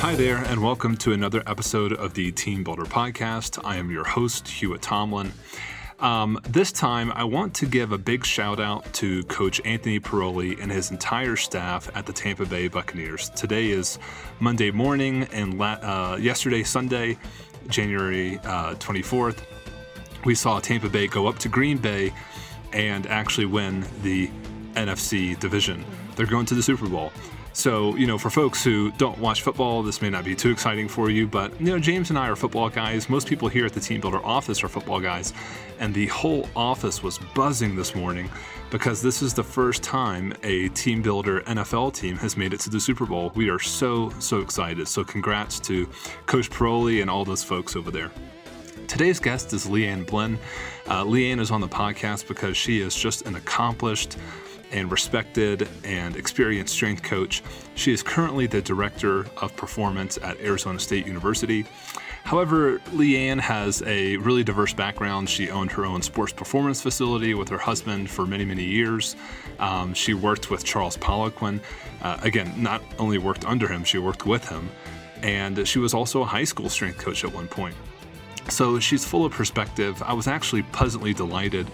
Hi there, and welcome to another episode of the TeamBuildr Podcast. I am your host, Hewitt Tomlin. Um, this time, I want to give a big shout out to Coach Anthony Piroli and his entire staff at the Tampa Bay Buccaneers. Today is Monday morning, and la- uh, yesterday, Sunday, January uh, 24th, we saw Tampa Bay go up to Green Bay and actually win the NFC division. They're going to the Super Bowl. So, you know, for folks who don't watch football, this may not be too exciting for you, but, you know, James and I are football guys. Most people here at the TeamBuildr office are football guys. And the whole office was buzzing this morning because this is the first time a TeamBuildr NFL team has made it to the Super Bowl. We are so, so excited. So, congrats to Coach Piroli and all those folks over there. Today's guest is Leanne Blinn. Uh, Leanne is on the podcast because she is just an accomplished, and respected and experienced strength coach. She is currently the director of performance at Arizona State University. However, Leanne has a really diverse background. She owned her own sports performance facility with her husband for many, many years. Um, she worked with Charles Poliquin. Uh, again, not only worked under him, she worked with him. And she was also a high school strength coach at one point. So she's full of perspective. I was actually pleasantly delighted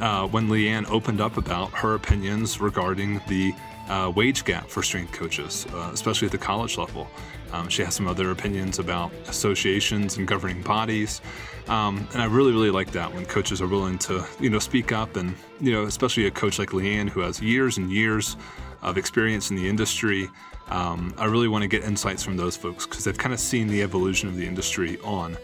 uh, when Leanne opened up about her opinions regarding the uh, wage gap for strength coaches, uh, especially at the college level. Um, she has some other opinions about associations and governing bodies, um, and I really, really like that when coaches are willing to, you know, speak up, and you know, especially a coach like Leanne who has years and years of experience in the industry. Um, I really want to get insights from those folks because they've kind of seen the evolution of the industry on.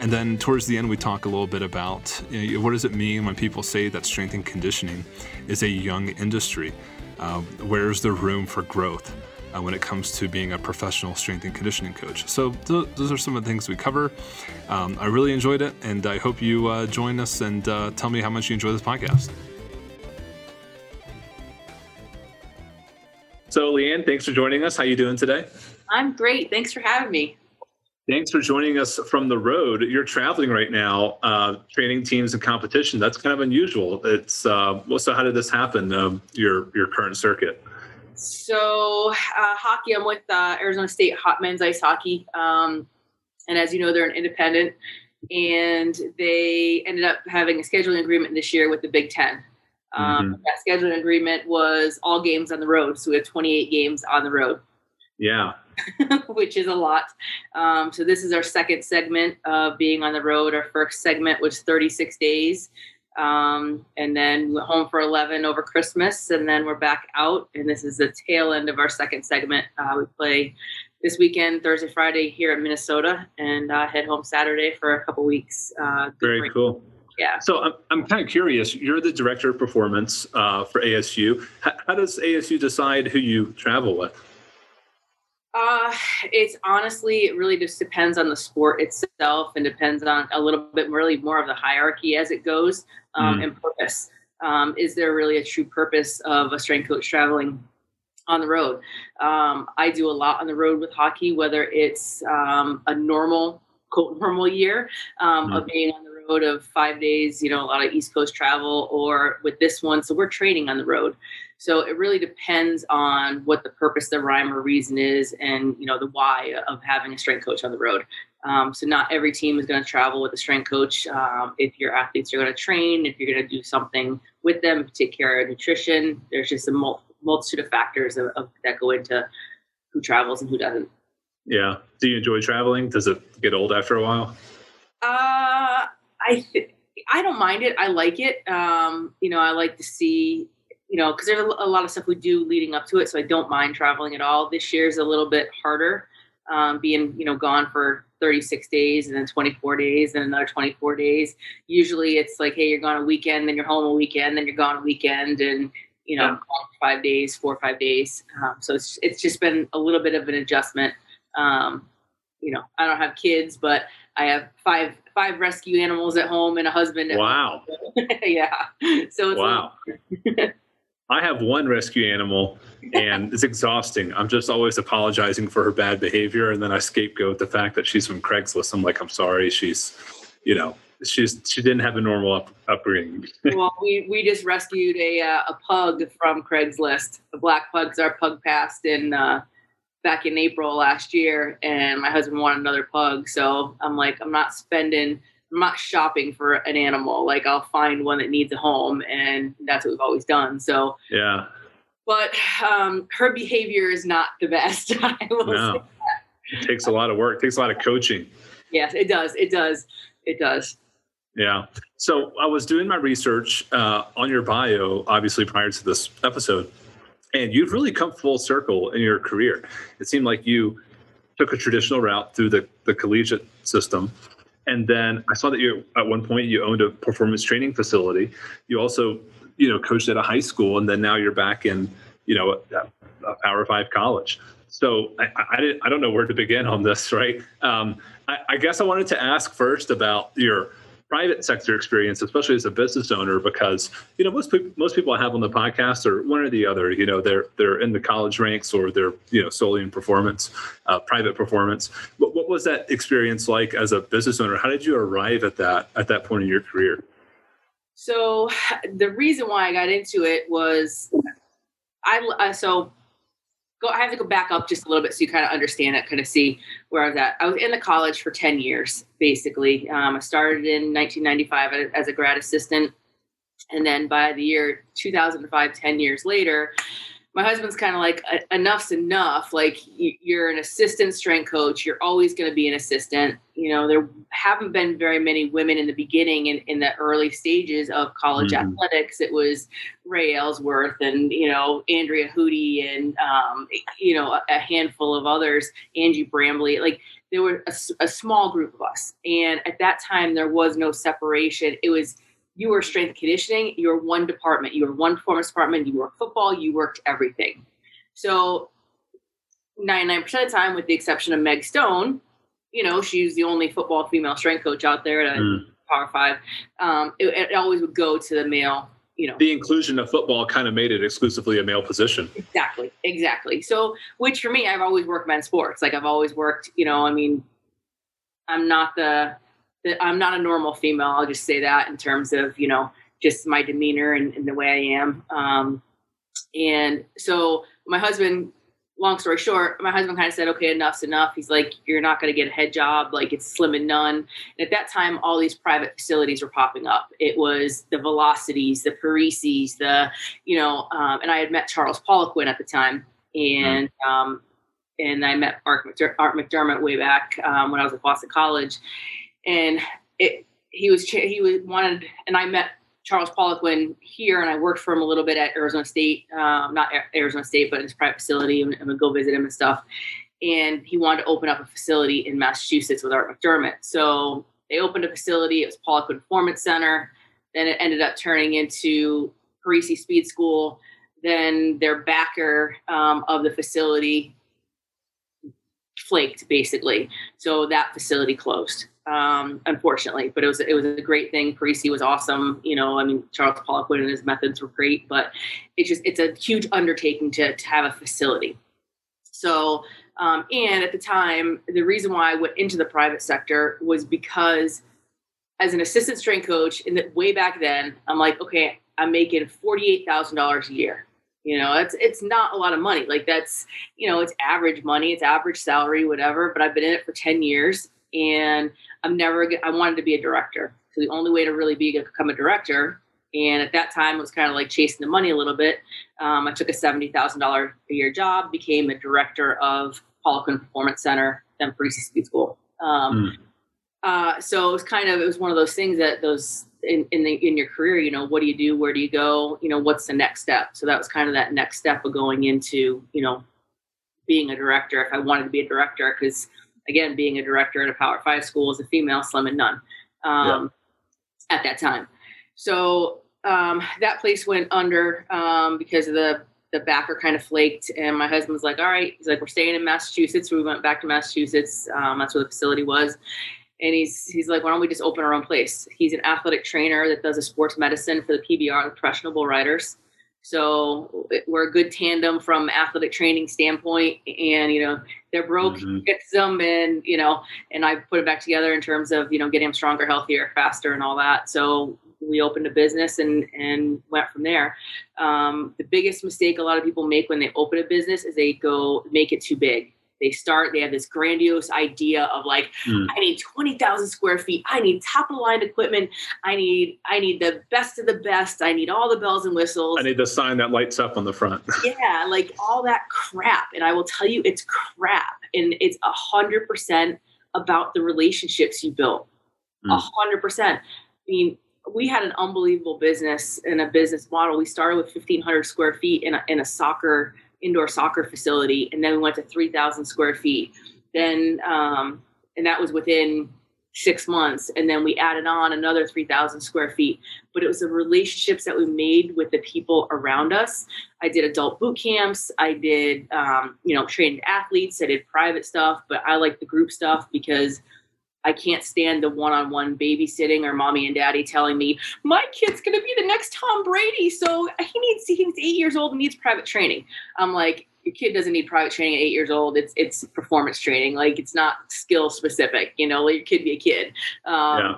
And then towards the end, we talk a little bit about you know, what does it mean when people say that strength and conditioning is a young industry? Uh, where's the room for growth uh, when it comes to being a professional strength and conditioning coach? So th- those are some of the things we cover. Um, I really enjoyed it, and I hope you uh, join us and uh, tell me how much you enjoy this podcast. So, Leanne, thanks for joining us. How you doing today? I'm great. Thanks for having me. Thanks for joining us from the road. You're traveling right now, uh, training teams and competition. That's kind of unusual. It's uh, so how did this happen? Um, your your current circuit. So uh, hockey, I'm with uh, Arizona State Hot Men's Ice Hockey, um, and as you know, they're an independent, and they ended up having a scheduling agreement this year with the Big Ten. Um, mm-hmm. That scheduling agreement was all games on the road, so we have 28 games on the road. Yeah. which is a lot. Um, so this is our second segment of being on the road. Our first segment was 36 days. Um, and then we're home for 11 over Christmas, and then we're back out. And this is the tail end of our second segment. Uh, we play this weekend, Thursday, Friday here in Minnesota, and uh, head home Saturday for a couple weeks. Uh, Very break. cool. Yeah. So I'm, I'm kind of curious. You're the director of performance uh, for ASU. How, how does ASU decide who you travel with? Uh, it's honestly, it really just depends on the sport itself and depends on a little bit really more of the hierarchy as it goes um, mm. and purpose. Um, is there really a true purpose of a strength coach traveling on the road? Um, I do a lot on the road with hockey, whether it's um, a normal, quote, normal year mm. of being on the road of five days, you know, a lot of East Coast travel, or with this one. So we're training on the road. So it really depends on what the purpose, the rhyme or reason is, and you know the why of having a strength coach on the road. Um, so not every team is going to travel with a strength coach. Um, if your athletes are going to train, if you're going to do something with them, take care of nutrition, there's just a mul- multitude of factors of, of, that go into who travels and who doesn't. Yeah. Do you enjoy traveling? Does it get old after a while? Uh, I th- I don't mind it. I like it. Um, you know, I like to see you know, because there's a, lot of stuff we do leading up to it, so I don't mind traveling at all. This year is a little bit harder, um, being you know gone for 36 days and then 24 days and another 24 days. Usually it's like, hey, you're gone a weekend, then you're home a weekend, then you're gone a weekend, and you know, yeah. five days, four or five days. Um, so it's it's just been a little bit of an adjustment. Um, you know, I don't have kids, but I have five five rescue animals at home and a husband. wow. yeah. So it's wow. I have one rescue animal and it's exhausting. I'm just always apologizing for her bad behavior. And then I scapegoat the fact that she's from Craigslist. I'm like, I'm sorry. She's, you know, she's, she didn't have a normal up, upbringing. well, we, we just rescued a, uh, a pug from Craigslist. The black pugs, our pug passed in, uh, back in April last year, and my husband wanted another pug. So I'm like, I'm not spending, I'm not shopping for an animal. Like I'll find one that needs a home, and that's what we've always done. So yeah. But um, her behavior is not the best. no. It takes a lot of work. It takes a lot of coaching. Yes, it does. It does. It does. Yeah. So I was doing my research uh, on your bio, obviously prior to this episode, and you've really come full circle in your career. It seemed like you took a traditional route through the, the collegiate system. And then I saw that you, at one point, you owned a performance training facility. You also, you know, coached at a high school, and then now you're back in, you know, a, a Power Five college. So I, I, I, don't know where to begin on this, right? Um, I, I guess I wanted to ask first about your private sector experience, especially as a business owner, because you know most people most people I have on the podcast are one or the other. You know, they're they're in the college ranks or they're you know solely in performance, uh, private performance. But what was that experience like as a business owner? How did you arrive at that at that point in your career? So the reason why I got into it was I uh, so go i have to go back up just a little bit so you kind of understand it kind of see where i was at. I was in the college for 10 years basically. Um, i started in 1995 as a grad assistant. And then by the year 2005 10 years later my husband's kind of like enough's enough like you're an assistant strength coach you're always going to be an assistant. You know there haven't been very many women in the beginning in, in the early stages of college mm-hmm. athletics. It was ray ellsworth and you know andrea Hudy and um, you know a, a, handful of others angie brambley like there were a, a small group of us. And at that time there was no separation. It was you were strength conditioning, you were one department, you were one performance department, you worked football, you worked everything. So 99% of the time, with the exception of Meg Stone, you know, she's the only football female strength coach out there at mm. Power Five. Um, it, it, always would go to the male. You know, the inclusion of football kind of made it exclusively a male position. Exactly, exactly. So, which for me, I've always worked men's sports. Like I've always worked. You know, I mean, I'm not the I'm not a normal female. I'll just say that in terms of you know just my demeanor and, and the way I am. Um, and so my husband, long story short, my husband kind of said, "Okay, enough's enough." He's like, "You're not going to get a head job. Like it's slim and none." And at that time, all these private facilities were popping up. It was the Velocities, the Parisis, the you know, um, and I had met Charles Poliquin at the time, and mm-hmm. um, and I met Art McDermott way back um, when I was at Boston College and it he was he was wanted and I met Charles Poliquin here, and I worked for him a little bit at Arizona State, um, not Arizona State, but his private facility, and, and go visit him and stuff. And he wanted to open up a facility in Massachusetts with Art McDermott. So they opened a facility. It was Poliquin Performance Center. Then it ended up turning into Parisi Speed School. Then their backer um, of the facility flaked, basically. So that facility closed um, unfortunately. But it was it was a great thing. Parisi was awesome. You know, I mean, Charles Poliquin and his methods were great, but it's just it's a huge undertaking to to have a facility. So, um, and at the time, the reason why I went into the private sector was because as an assistant strength coach, in the way back then, I'm like, okay, I'm making forty eight thousand dollars a year. You know, it's it's not a lot of money. Like that's you know, it's average money, it's average salary, whatever. But I've been in it for ten years, and I'm never. I wanted to be a director. So the only way to really be become a director, and at that time it was kind of like chasing the money a little bit. Um, I took a seventy thousand dollar a year job, became a director of Poliquin Performance Center, then Parisi Speed School. Um, mm. uh, so it was kind of it was one of those things that those in in, the, in your career, you know, what do you do? Where do you go? You know, what's the next step? So that was kind of that next step of going into you know being a director. If I wanted to be a director, because again, being a director at a Power Five school as a female, slim and none um, yeah. at that time. So um, that place went under um, because of the the backer kind of flaked, and my husband was like, "All right," he's like, "We're staying in Massachusetts." So we went back to Massachusetts. Um, that's where the facility was, and he's he's like, "Why don't we just open our own place?" He's an athletic trainer that does a sports medicine for the PBR, the professional bull riders. So we're a good tandem from athletic training standpoint, and you know they're broke, mm-hmm. fix them, and you know, and I put it back together in terms of you know getting them stronger, healthier, faster, and all that. So we opened a business and and went from there. Um, the biggest mistake a lot of people make when they open a business is they go make it too big. They start, they have this grandiose idea of like, mm. I need 20,000 square feet. I need top of the line equipment. I need, I need the best of the best. I need all the bells and whistles. I need the sign that lights up on the front. yeah. Like all that crap. And I will tell you, it's crap. And it's a hundred percent about the relationships you built. A hundred percent. I mean, we had an unbelievable business and a business model. We started with 1,500 square feet in a, in a soccer indoor soccer facility, and then we went to 3,000 square feet. Then, um, and that was within six months, and then we added on another 3,000 square feet. But it was the relationships that we made with the people around us. I did adult boot camps. I did, um, you know, trained athletes. I did private stuff, but I like the group stuff because I can't stand the one-on-one babysitting or mommy and daddy telling me my kid's going to be the next Tom Brady, so he needs he's eight years old and needs private training. I'm like, your kid doesn't need private training at eight years old. It's it's performance training. Like it's not skill specific. You know, let your kid be a kid. Um, yeah.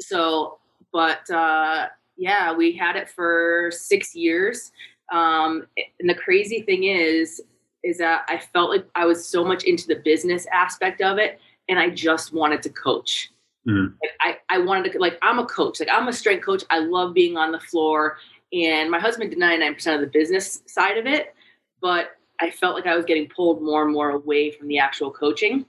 So, but uh, yeah, we had it for six years. Um, and the crazy thing is, is that I felt like I was so much into the business aspect of it and I just wanted to coach. Mm-hmm. Like I, I wanted to like I'm a coach. Like I'm a strength coach. I love being on the floor. And my husband did 99% of the business side of it, but I felt like I was getting pulled more and more away from the actual coaching.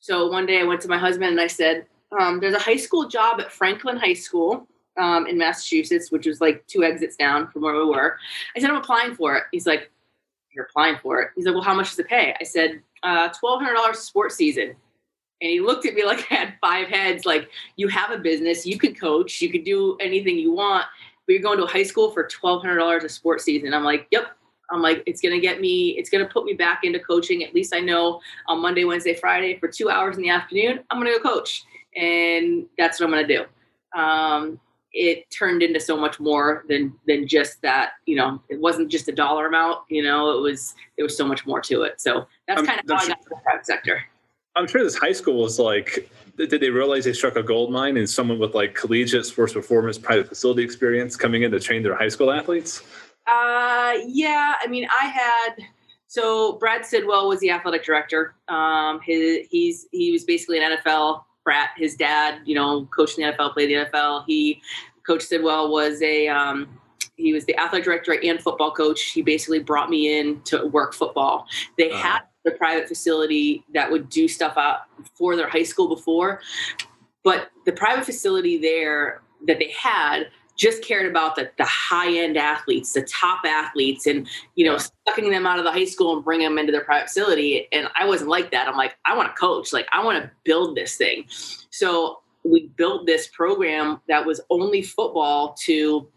So one day I went to my husband and I said, um, "There's a high school job at Franklin High School um, in Massachusetts, which was like two exits down from where we were." I said, "I'm applying for it." He's like, "You're applying for it?" He's like, "Well, how much does it pay?" I said, uh, $1,200 sports season." And he looked at me like I had five heads. Like, you have a business, you can coach, you can do anything you want, but you're going to a high school for $1,200 a sports season. I'm like, yep. I'm like, it's going to get me, it's going to put me back into coaching. At least I know on Monday, Wednesday, Friday for two hours in the afternoon, I'm going to go coach. And that's what I'm going to do. Um, it turned into so much more than than just that you know it wasn't just a dollar amount you know it was there was so much more to it so that's kind of how i got to the private sector I'm sure this high school was like, did they realize they struck a gold mine and someone with like collegiate sports performance private facility experience coming in to train their high school athletes? Uh, yeah. I mean, I had so Brad Sidwell was the athletic director. Um, his, he's he was basically an NFL brat. His dad, you know, coached in the NFL, played the NFL. He Coach Sidwell was a um, he was the athletic director and football coach. He basically brought me in to work football. They uh-huh. had the private facility that would do stuff out for their high school before. But the private facility there that they had just cared about the, the high end athletes, the top athletes, and you know, sucking them out of the high school and bringing them into their private facility. And I wasn't like that. I'm like, I want to coach. Like, I want to build this thing. So we built this program that was only football to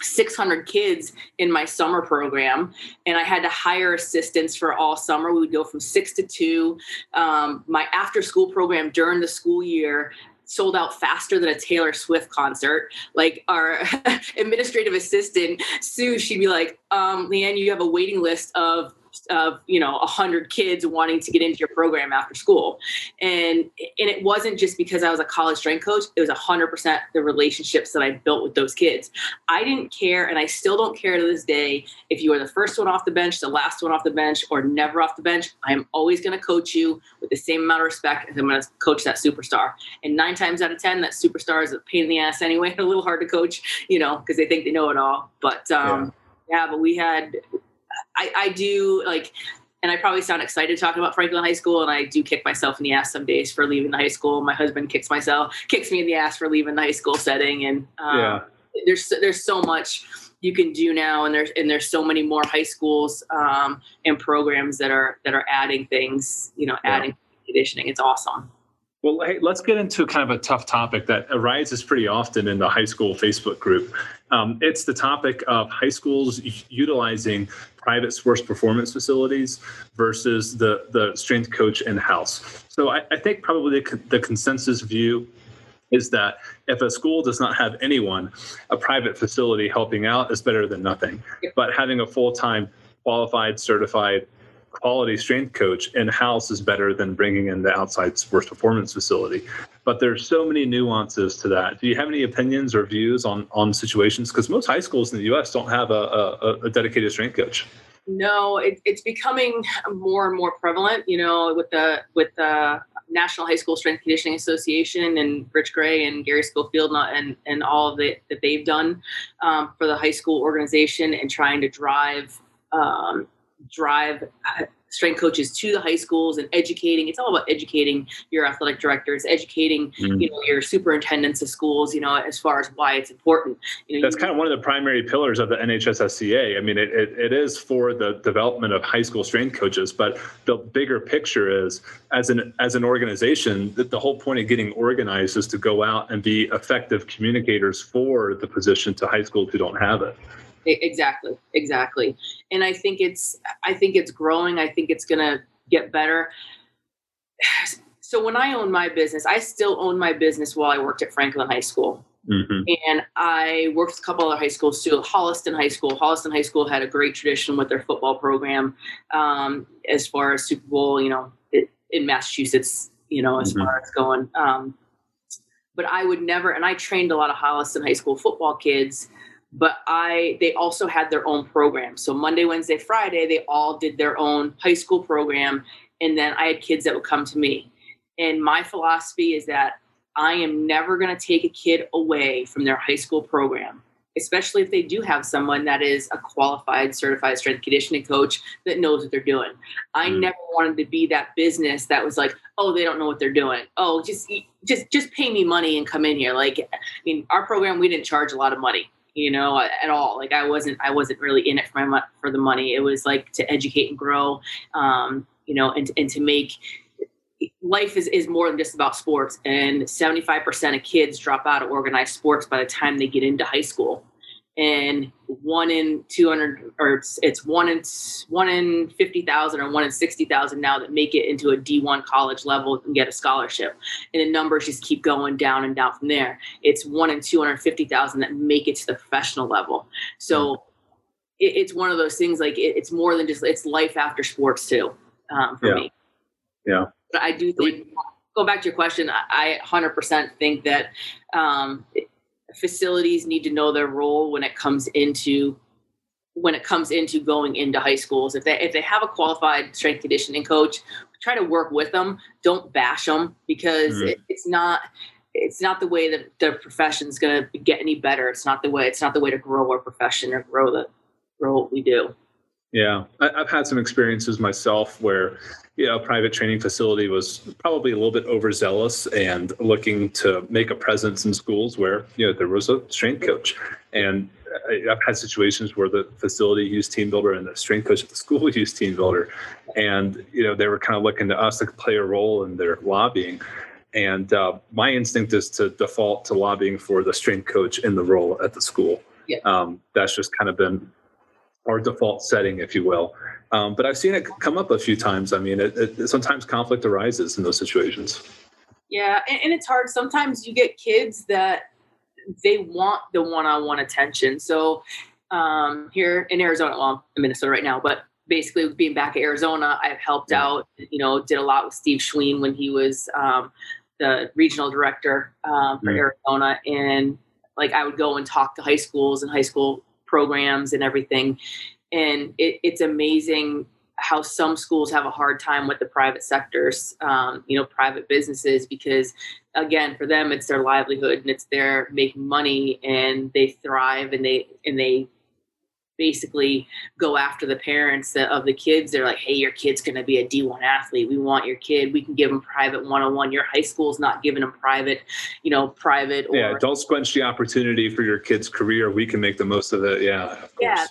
600 kids in my summer program and i had to hire assistants for all summer. We would go from six to two. Um, my after school program during the school year sold out faster than a taylor swift concert. Like our administrative assistant sue she'd be like um, leanne you have a waiting list of of you know a hundred kids wanting to get into your program after school, and and it wasn't just because I was a college strength coach. It was a hundred percent the relationships that I built with those kids. I didn't care, and I still don't care to this day if you are the first one off the bench, the last one off the bench, or never off the bench. I am always going to coach you with the same amount of respect as I'm going to coach that superstar. And nine times out of ten, that superstar is a pain in the ass anyway, a little hard to coach, you know, because they think they know it all. But um, yeah. yeah, but we had I, I do like and I probably sound excited talking about Franklin High School, and I do kick myself in the ass some days for leaving the high school. My husband kicks myself, kicks me in the ass for leaving the high school setting, and um, yeah. there's there's so much you can do now, and there's and there's so many more high schools um, and programs that are that are adding things, you know, adding yeah. conditioning. It's awesome. Well, hey, let's get into kind of a tough topic that arises pretty often in the high school Facebook group. Um, it's the topic of high schools utilizing private sports performance facilities versus the, the strength coach in house. So I, I think probably the, the consensus view is that if a school does not have anyone, a private facility helping out is better than nothing. But having a full time qualified, certified quality strength coach in house is better than bringing in the outside sports performance facility. But there's so many nuances to that. Do you have any opinions or views on on situations? Because most high schools in the U.S. don't have a, a, a dedicated strength coach. No, it, it's becoming more and more prevalent. You know, with the with the National High School Strength Conditioning Association and Rich Gray and Gary Schofield and and all it that they've done um, for the high school organization and trying to drive um, drive strength coaches to the high schools and educating. It's all about educating your athletic directors, educating mm-hmm. you know your superintendents of schools. You know as far as why it's important. You know, That's you, kind of one of the primary pillars of the NHSSCA. I mean, it, it, it is for the development of high school strength coaches, but the bigger picture is as an as an organization that the whole point of getting organized is to go out and be effective communicators for the position to high schools who don't have it exactly exactly and i think it's i think it's growing i think it's going to get better so when i owned my business i still own my business while i worked at franklin high school mm-hmm. and i worked with a couple other high schools too holliston high school holliston high school had a great tradition with their football program um, as far as super bowl you know it, in massachusetts you know as mm-hmm. far as going um, but i would never and i trained a lot of holliston high school football kids but I they also had their own program. So Monday, Wednesday, Friday, they all did their own high school program, and then I had kids that would come to me. And my philosophy is that I am never going to take a kid away from their high school program, especially if they do have someone that is a qualified, certified strength conditioning coach that knows what they're doing. I mm. never wanted to be that business that was like, oh, they don't know what they're doing. Oh, just just just pay me money and come in here. Like, I mean, our program we didn't charge a lot of money you know at all. Like i wasn't i wasn't really in it for my for the money. It was like to educate and grow um, you know and, and to make life is, is more than just about sports. And 75% of kids drop out of organized sports by the time they get into high school and one in 200 or it's, it's one in one in 50,000 or one in 60,000 now that make it into a D1 college level and get a scholarship. And the numbers just keep going down and down from there. It's one in 250,000 that make it to the professional level. So it, it's one of those things like it, it's more than just it's life after sports too um, for yeah. me. Yeah. But I do think go back to your question. I, I 100% think that um, facilities need to know their role when it comes into when it comes into going into high schools. If they if they have a qualified strength conditioning coach, try to work with them. Don't bash them because mm-hmm. it, it's not it's not the way that the profession is going to get any better. It's not the way. It's not the way to grow our profession or grow the grow what we do. Yeah, I, have had some experiences myself where, you know, a private training facility was probably a little bit overzealous and looking to make a presence in schools where, you know, there was a strength coach. And I've had situations where the facility used TeamBuildr and the strength coach at the school used TeamBuildr. And, you know, they were kind of looking to us to play a role in their lobbying. And uh, my instinct is to default to lobbying for the strength coach in the role at the school. Yeah. Um, that's just kind of been our default setting, if you will. Um, but I've seen it come up a few times. I mean, it, it, sometimes conflict arises in those situations. Yeah, and, and it's hard. Sometimes you get kids that they want the one-on-one attention. So um, here in Arizona, well, in Minnesota right now, but basically being back at Arizona, I've helped yeah. out. You know, did a lot with Steve Schween when he was um, the regional director um, for yeah. Arizona, and like I would go and talk to high schools and high school programs and everything. And it, it's amazing how some schools have a hard time with the private sectors, um, you know, private businesses, because again, for them, it's their livelihood and it's their making money and they thrive and they, and they basically go after the parents of the kids. They're like, hey, your kid's going to be a D1 athlete. We want your kid. We can give them private one on one. Your high school's not giving them private, you know, private. Or, yeah, don't squelch the opportunity for your kid's career. We can make the most of it. Yeah. Of yeah.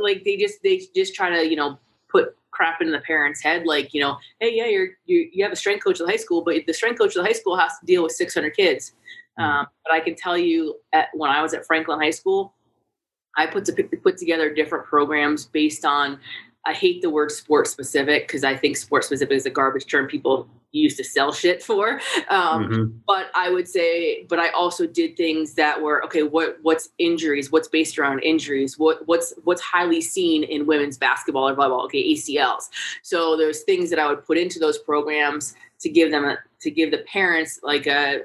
Like they just, they just try to, you know, put crap in the parents' head, like you know, hey, yeah, you're you, you have a strength coach at the high school, but the strength coach at the high school has to deal with 600 kids. Mm-hmm. Um, but I can tell you, at, when I was at Franklin High School, I put to put together different programs based on I hate the word sport specific because I think sport specific is a garbage term people use to sell shit for. Um, mm-hmm. But I would say, but I also did things that were okay. What what's injuries? What's based around injuries? What what's what's highly seen in women's basketball or volleyball? Okay, ACLs. So there's things that I would put into those programs to give them a, to give the parents like a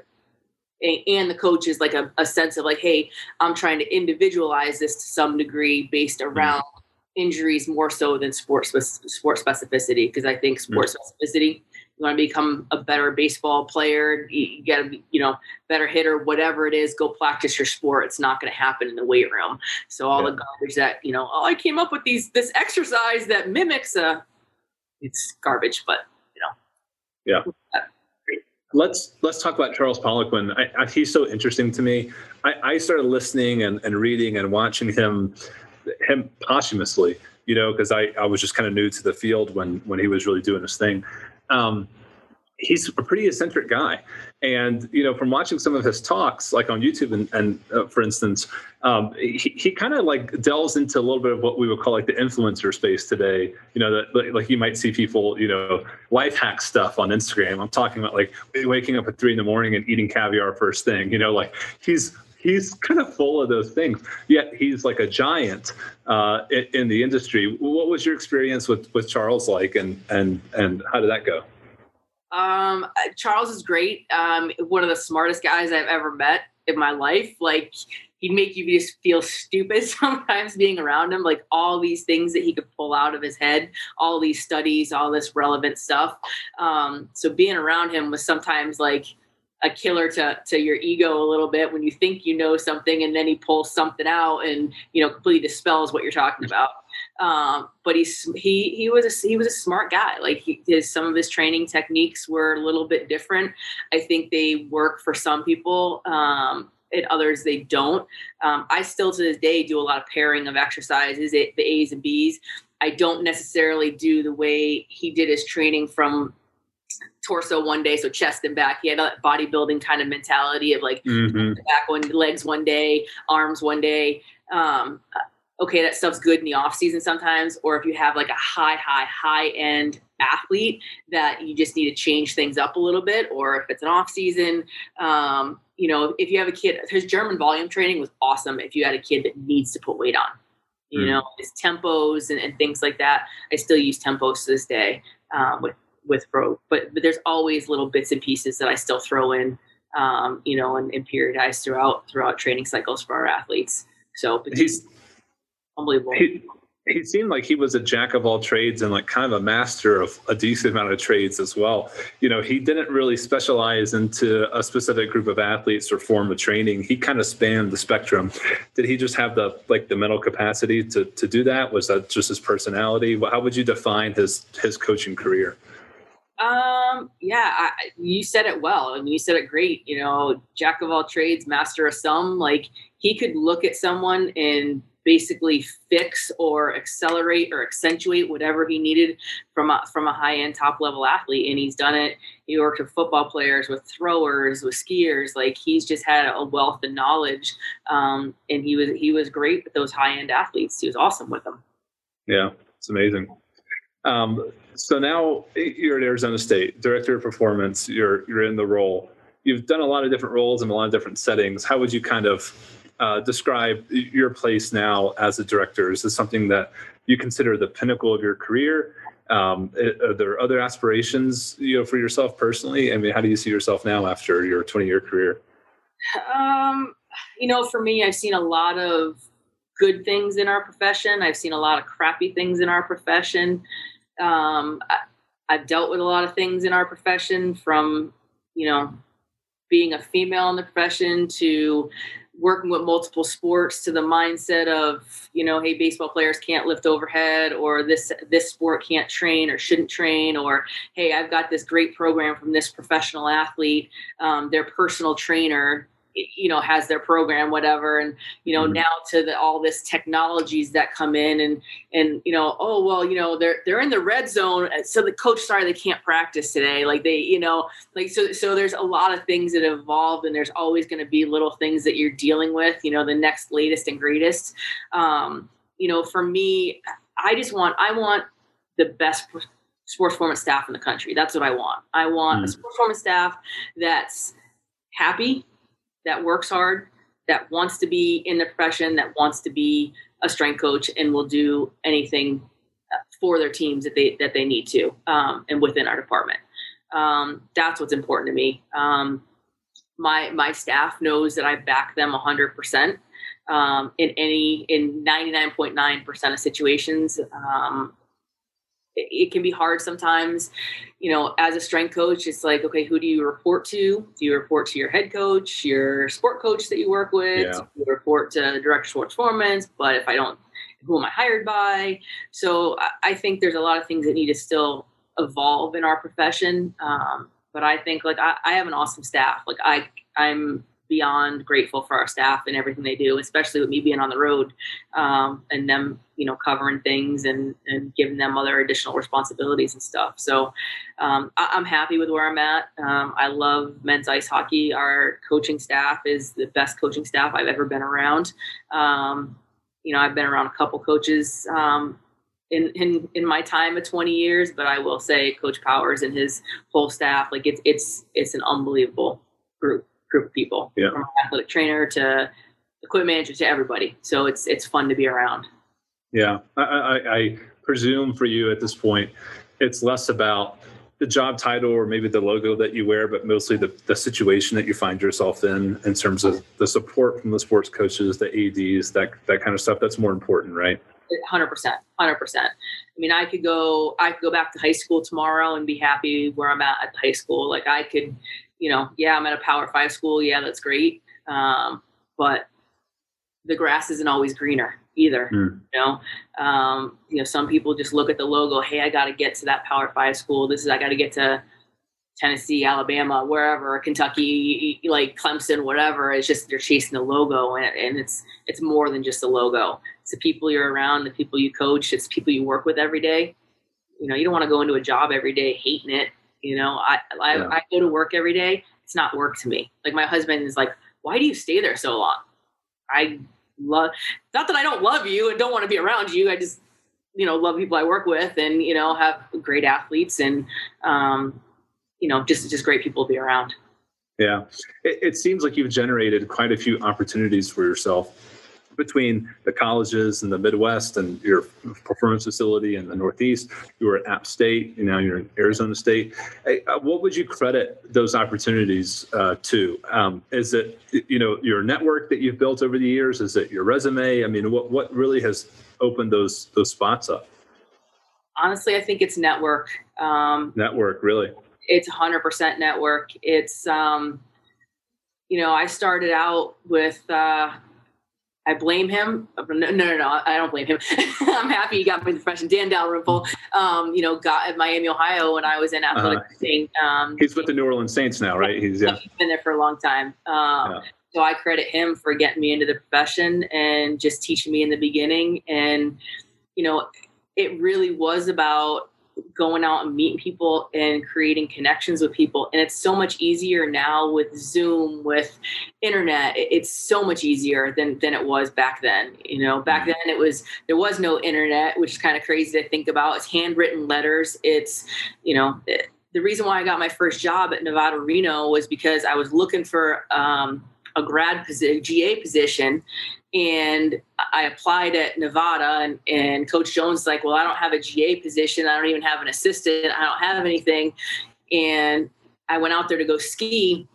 and the coaches like a, a sense of like hey i'm trying to individualize this to some degree based mm-hmm. around mm-hmm injuries more so than sports sports specificity because I think sports mm-hmm. specificity you want to become a better baseball player you, got to be you know better hitter whatever it is go practice your sport it's not going to happen in the weight room so all yeah. the garbage that you know oh I came up with these this exercise that mimics a it's garbage but you know yeah let's let's talk about Charles Poliquin. I, I, he's so interesting to me. I, I started listening and, and reading and watching him him posthumously, you know, because I, I was just kind of new to the field when when he was really doing his thing. Um, he's a pretty eccentric guy, and you know, from watching some of his talks, like on YouTube, and, and uh, for instance, um, he, he kind of like delves into a little bit of what we would call like the influencer space today. You know, that like you might see people, you know, life hack stuff on Instagram. I'm talking about like waking up at three in the morning and eating caviar first thing. You know, like he's he's kind of full of those things. Yet he's like a giant uh, in, in, the industry. What was your experience with with Charles like, and and and how did that go? Um, Charles is great. Um, one of the smartest guys I've ever met in my life. Like he'd make you just feel stupid sometimes being around him. Like all these things that he could pull out of his head, all these studies, all this relevant stuff. Um, so being around him was sometimes like a killer to to your ego a little bit when you think you know something and then he pulls something out and you know completely dispels what you're talking about. Um, but he's he he was a he was a smart guy. Like he, his some of his training techniques were a little bit different. I think they work for some people. Um, and others they don't. Um, I still to this day do a lot of pairing of exercises, the A's and B's. I don't necessarily do the way he did his training from torso one day, so chest and back. He had a bodybuilding kind of mentality of like mm-hmm. back one legs one day, arms one day. Um, okay, that stuff's good in the off season sometimes, or if you have like a high, high, high end athlete that you just need to change things up a little bit, or if it's an off season, um, you know, if you have a kid, his German volume training was awesome. If you had a kid that needs to put weight on, you mm. know, his tempos and, and, things like that. I still use tempos to this day um, with with pro, but, but there's always little bits and pieces that I still throw in, um, you know, and, and periodize throughout throughout training cycles for our athletes. So he's unbelievable. He, he seemed like he was a jack of all trades and like kind of a master of a decent amount of trades as well. You know, he didn't really specialize into a specific group of athletes or form of training. He kind of spanned the spectrum. Did he just have the like the mental capacity to to do that? Was that just his personality? How would you define his his coaching career? Um, yeah, I, you said it well, and you said it great. You know, jack of all trades, master of some. Like he could look at someone and basically fix or accelerate or accentuate whatever he needed from a, from a high end top level athlete, and he's done it. He worked with football players, with throwers, with skiers. Like he's just had a wealth of knowledge, um, and he was he was great with those high end athletes. He was awesome with them. Yeah, it's amazing. Um, so now you're at Arizona State, director of performance. You're you're in the role. You've done a lot of different roles in a lot of different settings. How would you kind of uh, describe your place now as a director? Is this something that you consider the pinnacle of your career? Um, are there other aspirations, you know, for yourself personally? I mean, how do you see yourself now after your 20 year career? Um, you know, for me, I've seen a lot of good things in our profession. I've seen a lot of crappy things in our profession. Um, I, I've dealt with a lot of things in our profession from, you know, being a female in the profession to working with multiple sports to the mindset of you know hey baseball players can't lift overhead or this this sport can't train or shouldn't train or hey i've got this great program from this professional athlete um, their personal trainer you know has their program whatever and you know mm-hmm. now to the, all this technologies that come in and and you know oh well you know they're they're in the red zone uh, so the coach sorry they can't practice today like they you know like so so there's a lot of things that evolve and there's always going to be little things that you're dealing with you know the next latest and greatest um you know for me I just want I want the best sports performance staff in the country. That's what I want. I want mm. a sports performance staff that's happy, that works hard, that wants to be in the profession, that wants to be a strength coach, and will do anything uh, for their teams that they that they need to, um, and within our department. Um, that's what's important to me. Um, my my staff knows that I back them 100 percent um, in any in 99.9 percent of situations. Um, it, can be hard sometimes, you know. As a strength coach, it's like, okay, who do you report to? Do you report to your head coach, your sport coach that you work with? Yeah. you report to director of sports performance? But if I don't, who am I hired by? So I, I think there's a lot of things that need to still evolve in our profession. Um, but I think like I, I have an awesome staff. Like I I'm beyond grateful for our staff and everything they do, especially with me being on the road um, and them, you know, covering things and, and giving them other additional responsibilities and stuff. So um, I, am happy with where I'm at. Um, I love men's ice hockey. Our coaching staff is the best coaching staff I've ever been around. Um, you know, I've been around a couple coaches um, in, in in my time of 20 years but i will say coach powers and his whole staff like it's it's it's an unbelievable group group of people yeah. from athletic trainer to equipment manager to everybody so it's it's fun to be around yeah I, I, I presume for you at this point it's less about the job title or maybe the logo that you wear, but mostly the, the situation that you find yourself in, in terms of the support from the sports coaches, the ADs, that that kind of stuff. That's more important, right? hundred percent, hundred percent. I mean, I could go, I could go back to high school tomorrow and be happy where I'm at at high school. Like I could, you know, yeah, I'm at a Power Five school. Yeah, that's great. Um, but the grass isn't always greener either. Mm. You know, um, you know, some people just look at the logo. Hey, I got to get to that Power Five school. This is I got to get to Tennessee, Alabama, wherever, Kentucky, like Clemson, whatever. It's just they're chasing the logo, and, and it's it's more than just a logo. It's the people you're around, the people you coach, it's people you work with every day. You know, you don't want to go into a job every day hating it. You know, I I, yeah. I go to work every day. It's not work to me. Like my husband is like, why do you stay there so long? I love not that I don't love you and don't want to be around you. I just you know love people I work with and you know have great athletes and um, you know, just just great people to be around. Yeah, it, it seems like you've generated quite a few opportunities for yourself between the colleges in the Midwest and your performance facility in the Northeast. You were at App State, and now you're in Arizona State. Hey, uh, what would you credit those opportunities uh, to? Um, is it you know your network that you've built over the years? Is it your resume? I mean, what what really has opened those those spots up? Honestly, I think it's network. Um, network, really it's 100% network. It's, um, you know, I started out with, uh, I blame him. No, no, no, no I don't blame him. I'm happy he got me the profession. Dan Dalrymple, um, you know, got at Miami, Ohio when I was in athletic uh-huh. um, he's with the New Orleans Saints now, right? He's, yeah. he's been there for a long time. Um, yeah. So I credit him for getting me into the profession and just teaching me in the beginning. And, you know, it really was about going out and meeting people and creating connections with people. And it's so much easier now with zoom with internet. It's so much easier than than it was back then. You know back mm-hmm. then it was there was no internet which is kind of crazy to think about. It's handwritten letters. It's you know it, the reason why i got my first job at nevada reno was because i was looking for um, a grad position, GA position, and I applied at Nevada, and, and Coach Jones like, well, I don't have a GA position. I don't even have an assistant. I don't have anything. And I went out there to go ski.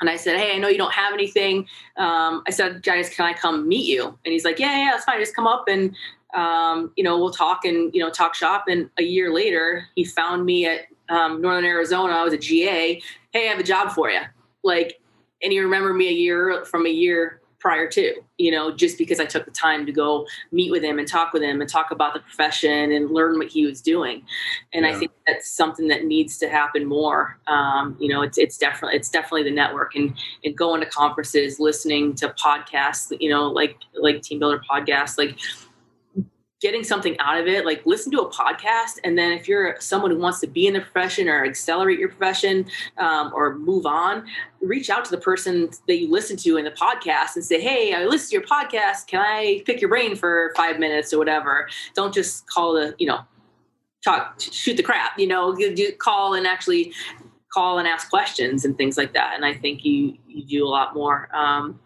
And I said, Hey, I know you don't have anything. Um, I said, Giants, can I come meet you? And he's like, Yeah, yeah, that's fine. Just come up and, um, you know, we'll talk and, you know, talk shop. And a year later, he found me at um, Northern Arizona. I was a GA. Hey, I have a job for you. Like, and you remember me a year from a year prior to, you know, just because I took the time to go meet with him and talk with him and talk about the profession and learn what he was doing. And yeah. I think that's something that needs to happen more. Um, you know, it's it's definitely it's definitely the network and and going to conferences, listening to podcasts, you know, like like TeamBuildr podcasts, like getting something out of it like listen to a podcast and then if you're someone who wants to be in the profession or accelerate your profession um, or move on reach out to the person that you listen to in the podcast and say hey i listen to your podcast. Can i pick your brain for five minutes or whatever? Don't just call the you know talk shoot the crap you know you call and actually call and ask questions and things like that and i think you you do a lot more um,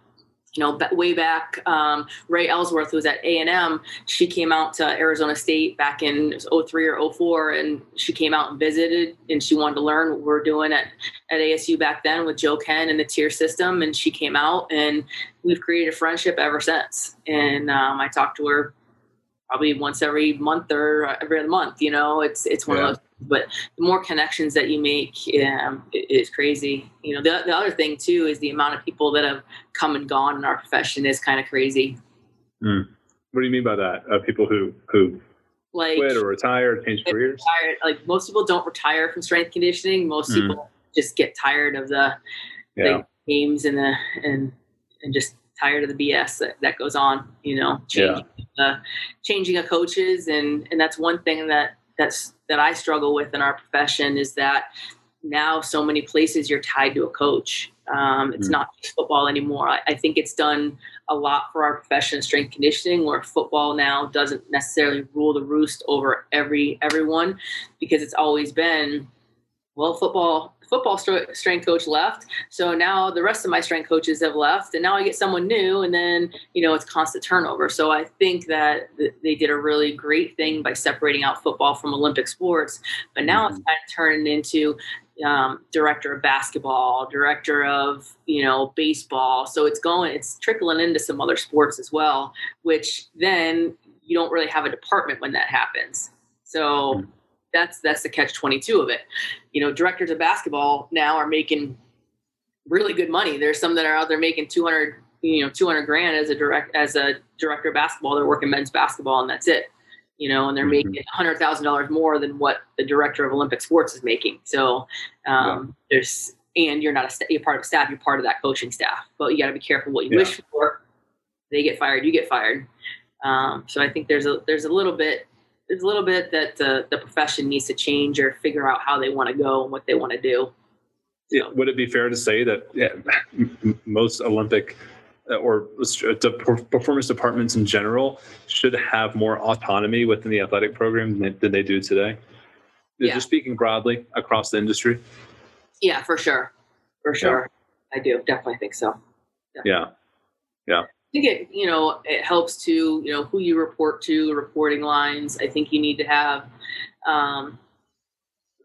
you know, way back, um, Ray Ellsworth was at A and M. She came out to Arizona State back in 03 or 04, and she came out and visited, and she wanted to learn what we're doing at at ASU back then with Joe Kenn and the tier system. And she came out, and we've created a friendship ever since. And um, I talked to her probably once every month or every other month. You know, it's it's one yeah. of those. But the more connections that you make um, is crazy. You know, the the other thing too is the amount of people that have come and gone in our profession is kind of crazy. Mm. What do you mean by that? Uh, people who who like quit or retired, change careers. Retired, like most people don't retire from strength conditioning. Most mm. people just get tired of the, yeah. the games and the and and just tired of the BS that, that goes on, you know, changing, yeah. Uh, changing of coaches. And, and that's one thing that that's, that I struggle with in our profession is that now so many places you're tied to a coach. Um, it's mm. not just football anymore. I, I, think it's done a lot for our profession, strength conditioning, where football now doesn't necessarily rule the roost over every everyone, because it's always been, well, football football strength coach left. So now the rest of my strength coaches have left, and now I get someone new, and then you know it's constant turnover. So I think that they did a really great thing by separating out football from Olympic sports. But now mm-hmm. it's kind of turned into um, director of basketball, director of you know baseball. So it's going, it's trickling into some other sports as well, which then you don't really have a department when that happens. So. Mm-hmm that's that's the catch 22 of it you know directors of basketball now are making really good money there's some that are out there making 200 you know 200 grand as a direct as a director of basketball they're working men's basketball and that's it you know and they're mm-hmm. making $100000 more than what the director of olympic sports is making so um, yeah. there's and you're not a you're part of staff you're part of that coaching staff but you got to be careful what you yeah. wish for they get fired you get fired um, so i think there's a there's a little bit there's a little bit that the, the profession needs to change or figure out how they want to go and what they want to do. Yeah. Would it be fair to say that yeah, most Olympic uh, or performance departments in general should have more autonomy within the athletic program than, than they do today? Yeah. Just speaking broadly across the industry. Yeah, for sure. For sure. Yeah. I do. Definitely think so. Definitely. Yeah. Yeah. I think it, you know, it helps to, you know, who you report to, reporting lines. I think you need to have, um,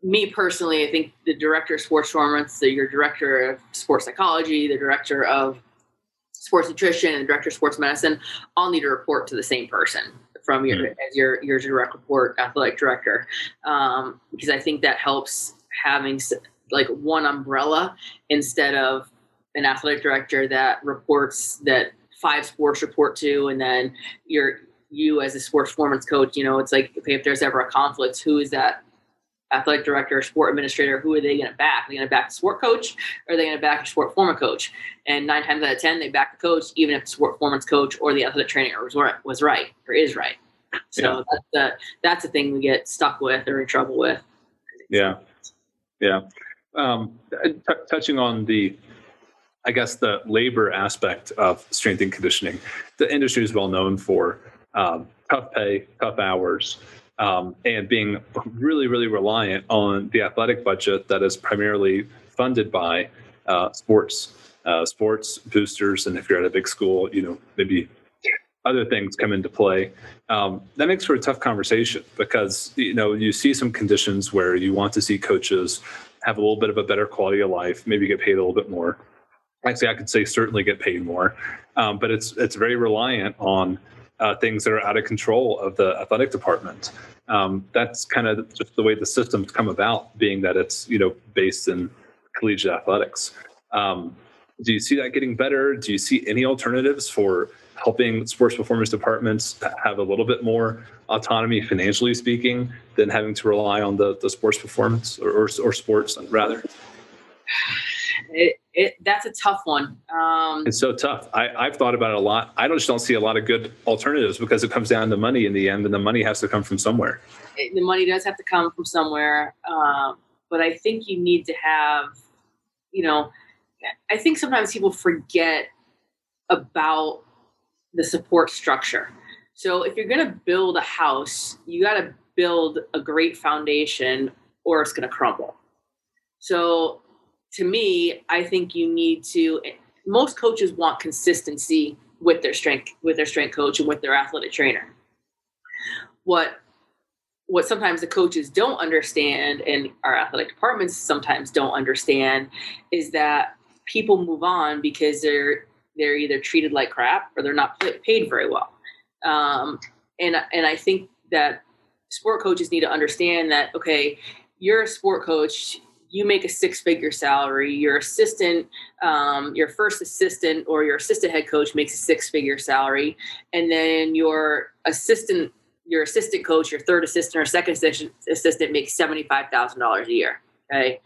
me personally, I think the director of sports performance, the, your director of sports psychology, the director of sports nutrition, and the director of sports medicine all need to report to the same person from your mm-hmm. as your your direct report athletic director, um, because I think that helps having like one umbrella instead of an athletic director that reports that five sports report to, and then you're you as a sports performance coach. You know, it's like okay, if there's ever a conflict, who is that athletic director, sport administrator, who are they going to back? Are they going to back the sport coach or are they going to back the sport performance coach? And nine times out of 10, they back the coach, even if the sport performance coach or the athletic trainer was, was right or is right. So yeah. that's, the, that's the thing we get stuck with or in trouble with. Yeah. Yeah. Um, t- touching on the I guess the labor aspect of strength and conditioning, the industry is well known for um, tough pay, tough hours, um, and being really, really reliant on the athletic budget that is primarily funded by uh, sports, uh, sports boosters, and if you're at a big school, you know maybe other things come into play. Um, that makes for a tough conversation because you know you see some conditions where you want to see coaches have a little bit of a better quality of life, maybe get paid a little bit more actually I could say certainly get paid more, um, but it's it's very reliant on uh, things that are out of control of the athletic department. Um, that's kind of just the way the system's come about, being that it's you know based in collegiate athletics. Um, do you see that getting better? Do you see any alternatives for helping sports performance departments have a little bit more autonomy financially speaking than having to rely on the, the sports performance or, or, or sports rather? It, that's a tough one. Um, it's so tough. I, I've thought about it a lot. I just don't see a lot of good alternatives because it comes down to money in the end, and the money has to come from somewhere. It, the money does have to come from somewhere, uh, but I think you need to have, you know, I think sometimes people forget about the support structure. So if you're going to build a house, you got to build a great foundation, or it's going to crumble. So to me, I think you need to. Most coaches want consistency with their strength, with their strength coach, and with their athletic trainer. What what sometimes the coaches don't understand, and our athletic departments sometimes don't understand, is that people move on because they're they're either treated like crap or they're not paid very well. Um, and and I think that sport coaches need to understand that okay, you're a sport coach, you make a six figure salary your assistant um, your first assistant or your assistant head coach makes a six figure salary and then your assistant your assistant coach your third assistant or second assistant, assistant makes $75000 a year okay?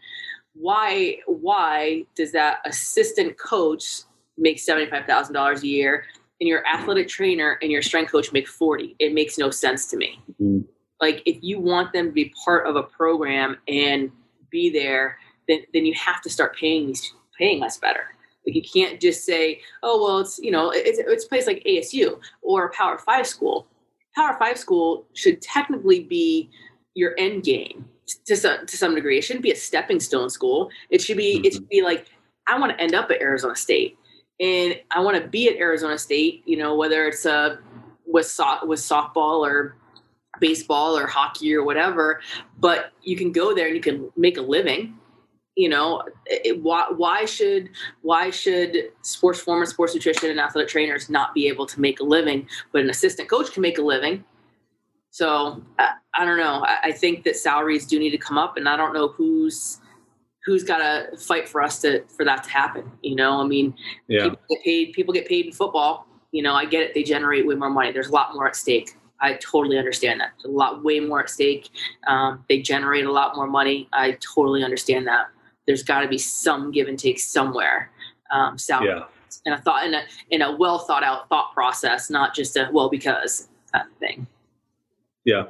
Why why does that assistant coach make $75000 a year and your athletic trainer and your strength coach make 40 it makes no sense to me. Mm-hmm. like if you want them to be part of a program and be there, then then you have to start paying these paying us better. Like you can't just say, oh well, it's you know it's it's a place like ASU or a Power Five school. Power Five school should technically be your end game to some to some degree. It shouldn't be a stepping stone school. It should be it should mm-hmm. be like I want to end up at Arizona State and I want to be at Arizona State. You know whether it's a with so- with softball or baseball or hockey or whatever but you can go there and you can make a living you know? It, why, why should why should sports former sports nutrition and athletic trainers not be able to make a living but an assistant coach can make a living? So i, I don't know. I, I, think that salaries do need to come up and i don't know who's who's got to fight for us to for that to happen you know? I mean yeah. people get paid people get paid in football you know? I get it. They generate way more money. There's a lot more at stake I totally understand that. There's a lot, way more at stake. Um, they generate a lot more money. I totally understand that. There's got to be some give and take somewhere. Um, so, yeah. and a thought in a in a well thought out thought process, not just a well because kind of thing. Yeah,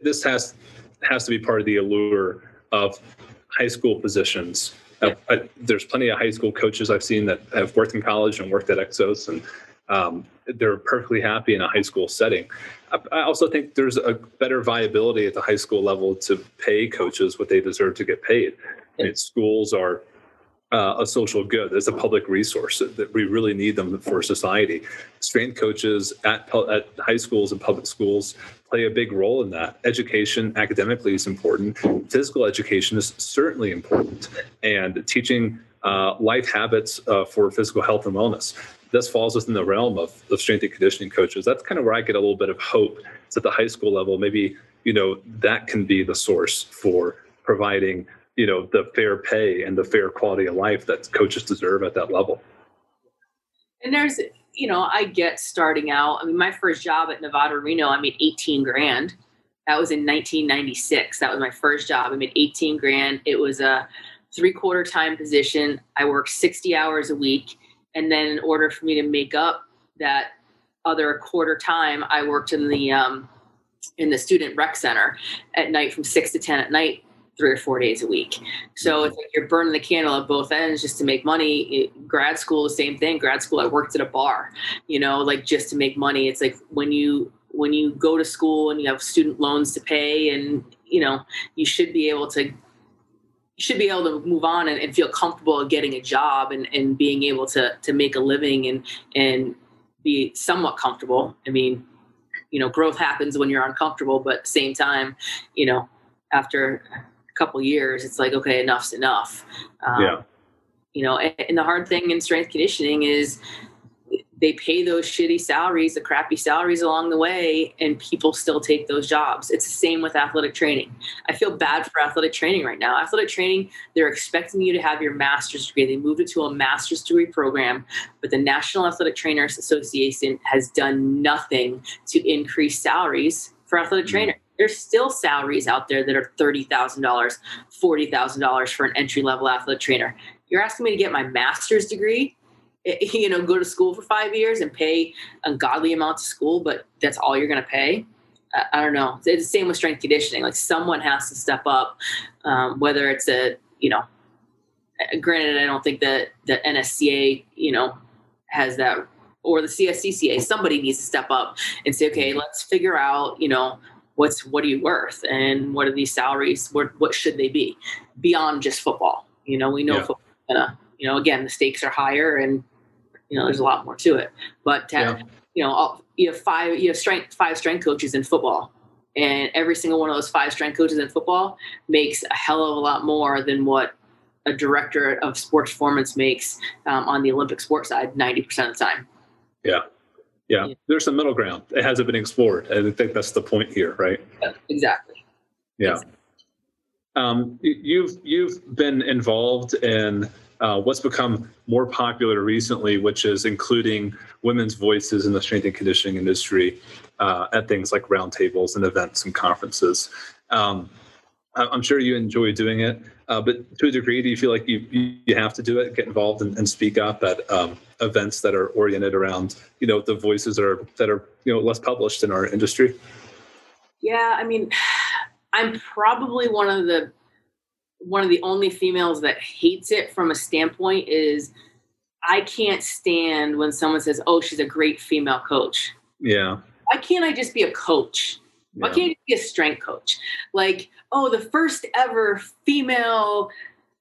this has has to be part of the allure of high school positions. Yeah. I, there's plenty of high school coaches I've seen that have worked in college and worked at Exos, and um, they're perfectly happy in a high school setting. I also think there's a better viability at the high school level to pay coaches what they deserve to get paid. I mean, schools are uh, a social good. It's a public resource that we really need them for society. Strength coaches at, at high schools and public schools play a big role in that. Education academically is important. Physical education is certainly important, and teaching uh, life habits uh, for physical health and wellness this falls within the realm of, of strength and conditioning coaches. That's kind of where I get a little bit of hope. It's at the high school level. Maybe, you know, that can be the source for providing, you know, the fair pay and the fair quality of life that coaches deserve at that level. And there's, you know, I get starting out. I mean, my first job at Nevada Reno, I made 18 grand. That was in 1996. That was my first job. I made 18 grand. It was a three quarter time position. I worked 60 hours a week and then in order for me to make up that other quarter time i worked in the um, in the student rec center at night from 6 to 10 at night three or four days a week. So it's like you're burning the candle at both ends just to make money. It, grad school the same thing. Grad school i worked at a bar you know like just to make money. It's like when you when you go to school and you have student loans to pay and you know you should be able to you should be able to move on and, and feel comfortable getting a job and, and being able to to make a living and and be somewhat comfortable. I mean, you know, growth happens when you're uncomfortable, but at the same time, you know, after a couple years, it's like, okay, enough's enough. Um, yeah. You know, and, and the hard thing in strength conditioning is they pay those shitty salaries, the crappy salaries along the way, and people still take those jobs. It's the same with athletic training. I feel bad for athletic training right now. Athletic training, they're expecting you to have your master's degree. They moved it to a master's degree program, but the National Athletic Trainers Association has done nothing to increase salaries for athletic mm-hmm. trainers. There's still salaries out there that are $30,000, $40,000 for an entry level athletic trainer you're asking me to get my master's degree you know go to school for five years and pay ungodly amounts of school but that's all you're going to pay? I, I, don't know. It's the same with strength conditioning. Like someone has to step up um, whether it's a you know granted i don't think that the nsca you know has that or the cscca somebody needs to step up and say okay let's figure out you know what's what are you worth? And what are these salaries? What, what should they be? Beyond just football. You know we know yeah. football gonna you know again the stakes are higher and you know there's a lot more to it but to, yeah. you know all, you have five you have strength five strength coaches in football and every single one of those five strength coaches in football makes a hell of a lot more than what a director of sports performance makes um, on the olympic sports side 90% of the time yeah yeah, yeah. there's some middle ground. It hasn't been explored. I think that's the point here, right? Yeah, exactly. Yeah. Exactly. Um, you've you've been involved in uh, what's become more popular recently, which is including women's voices in the strength and conditioning industry uh, at things like roundtables and events and conferences. Um, I'm sure you enjoy doing it, uh, but to a degree, do you feel like you you have to do it, get involved, and, and speak up at um, events that are oriented around you know the voices that are that are you know less published in our industry? Yeah, I mean, I'm probably one of the one of the only females that hates it from a standpoint is I can't stand when someone says, "Oh, she's a great female coach." Yeah. Why can't I just be a coach? Why can't I be a strength coach? Like, oh, the first ever female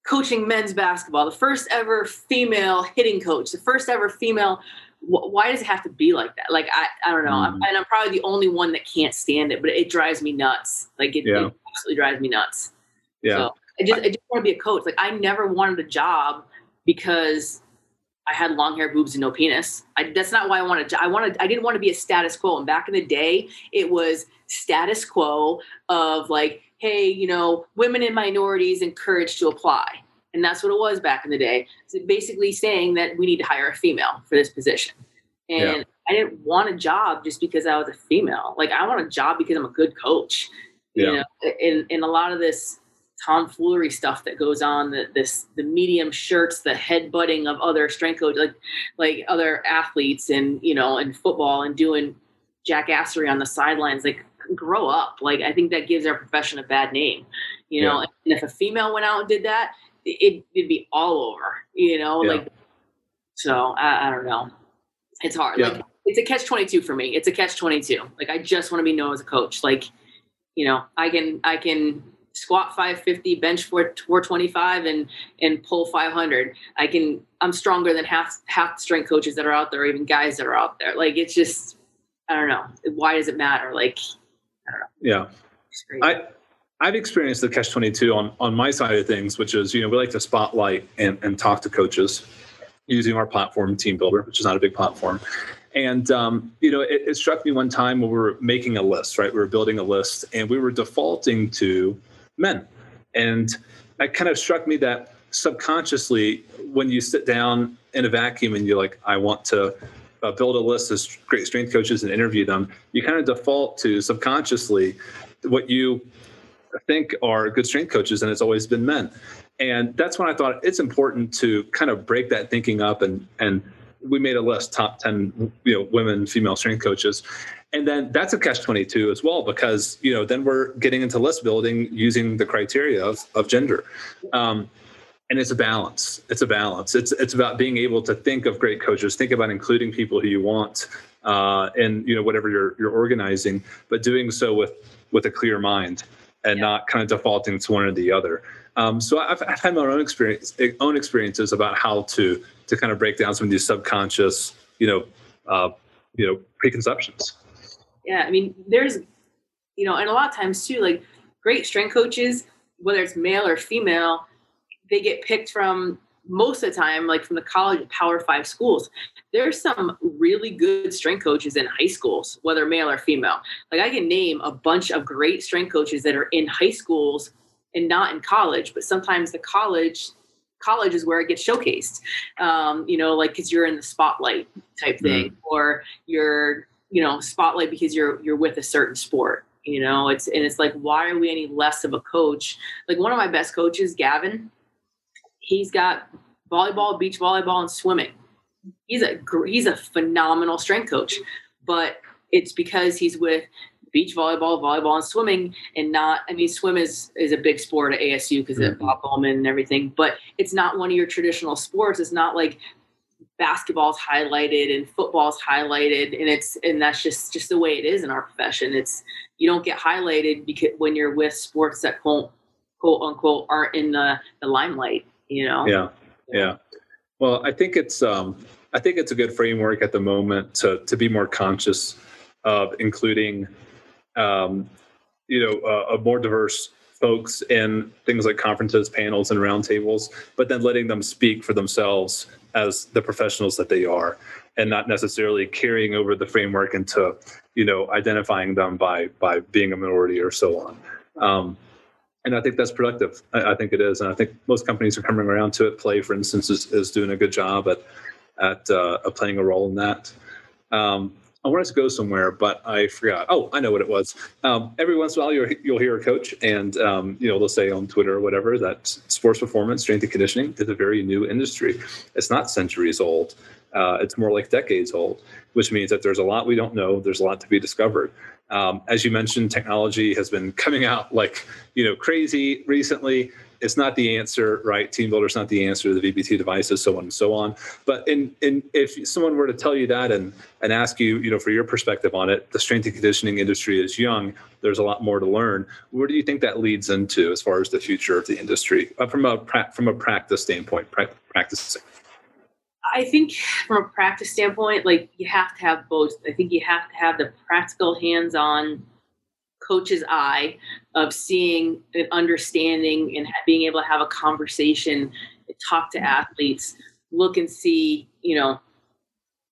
coaching men's basketball, the first ever female hitting coach, the first ever female. Why does it have to be like that? Like, I, I don't know. Mm. I'm, and I'm probably the only one that can't stand it, but it drives me nuts. Like, it, yeah. it absolutely drives me nuts. Yeah. So I just, I just want to be a coach. Like, I never wanted a job because I had long hair, boobs, and no penis. I, that's not why I wanted. I wanted. I didn't want to be a status quo. And back in the day, it was status quo of like, hey, you know, women and minorities encouraged to apply, and that's what it was back in the day. So basically, saying that we need to hire a female for this position, and yeah. I didn't want a job just because I was a female. Like, I want a job because I'm a good coach. You yeah. know, and and a lot of this tomfoolery stuff that goes on the this the medium shirts the headbutting of other strength coach like like other athletes and you know in football and doing jackassery on the sidelines like grow up. Like i think that gives our profession a bad name you know? And if a female went out and did that it, would be all over you know? Yeah. like so I, I, don't know. It's hard. Yeah. like it's a catch 22 for me. It's a catch 22 like i just want to be known as a coach. Like you know i can i can squat 550 bench 425 and and pull 500 i can i'm stronger than half half strength coaches that are out there or even guys that are out there. Like it's just i don't know. Why does it matter? Like i don't know. Yeah. I I've experienced the catch 22 on, on my side of things, which is, you know, we like to spotlight and, and talk to coaches using our platform, TeamBuildr, which is not a big platform. And um, you know, it, it, struck me one time when we were making a list, right? We were building a list, and we were defaulting to men. And it kind of struck me that subconsciously, when you sit down in a vacuum and you're like, I want to uh, build a list of great strength coaches and interview them, you kind of default to subconsciously what you think are good strength coaches, and it's always been men. And that's when I thought it's important to kind of break that thinking up and and we made a list top 10 you know women female strength coaches and then that's a catch 22 as well because you know then we're getting into list building using the criteria of, of gender. Um, and it's a balance. It's a balance. It's it's about being able to think of great coaches think about including people who you want uh, and you know whatever you're you're organizing but doing so with with a clear mind and yeah. not kind of defaulting to one or the other. Um, so I've, I've had my own experience own experiences about how to to kind of break down some of these subconscious you know uh, you know preconceptions yeah, I mean, there's, you know, and a lot of times too, like great strength coaches, whether it's male or female, they get picked from most of the time, like from the college Power Five schools. There's some really good strength coaches in high schools, whether male or female. Like I can name a bunch of great strength coaches that are in high schools and not in college, but sometimes the college college is where it gets showcased. Um, you know, like because you're in the spotlight type thing, mm. or you're you know spotlight because you're you're with a certain sport you know it's and it's like why are we any less of a coach like one of my best coaches gavin he's got volleyball, beach volleyball, and swimming. He's a he's a phenomenal strength coach, but it's because he's with beach volleyball, volleyball, and swimming, and not. I mean, swim is is a big sport at ASU because mm-hmm. of Bob Bowman and everything, but it's not one of your traditional sports. It's not like basketball's highlighted and football's highlighted, and it's and that's just just the way it is in our profession. It's you don't get highlighted because when you're with sports that quote quote unquote aren't in the the limelight. You know. Yeah. Yeah. Well, I think it's um, I think it's a good framework at the moment to to be more conscious of including um, you know uh, a more diverse folks in things like conferences, panels, and roundtables, but then letting them speak for themselves as the professionals that they are, and not necessarily carrying over the framework into you know identifying them by by being a minority or so on. Um, and I think that's productive. I, I, think it is, and I think most companies are coming around to it. Play, for instance, is, is doing a good job at at uh, playing a role in that. Um, I wanted to go somewhere, but I forgot. Oh, I know what it was. Um, every once in a while, you'll, you'll hear a coach, and um, you know they'll say on Twitter or whatever that sports performance, strength and conditioning is a very new industry. It's not centuries old. Uh, it's more like decades old, which means that there's a lot we don't know. There's a lot to be discovered. Um, as you mentioned, technology has been coming out like you know crazy recently. It's not the answer, right? TeamBuildr is not the answer to the VBT devices, so on and so on. But in, in if someone were to tell you that and and ask you, you know, for your perspective on it, the strength and conditioning industry is young. There's a lot more to learn. Where do you think that leads into as far as the future of the industry uh, from a from a practice standpoint, pra- practicing? I think from a practice standpoint, like you have to have both. I think you have to have the practical hands on coach's eye of seeing and understanding and being able to have a conversation, talk to athletes, look and see, you know,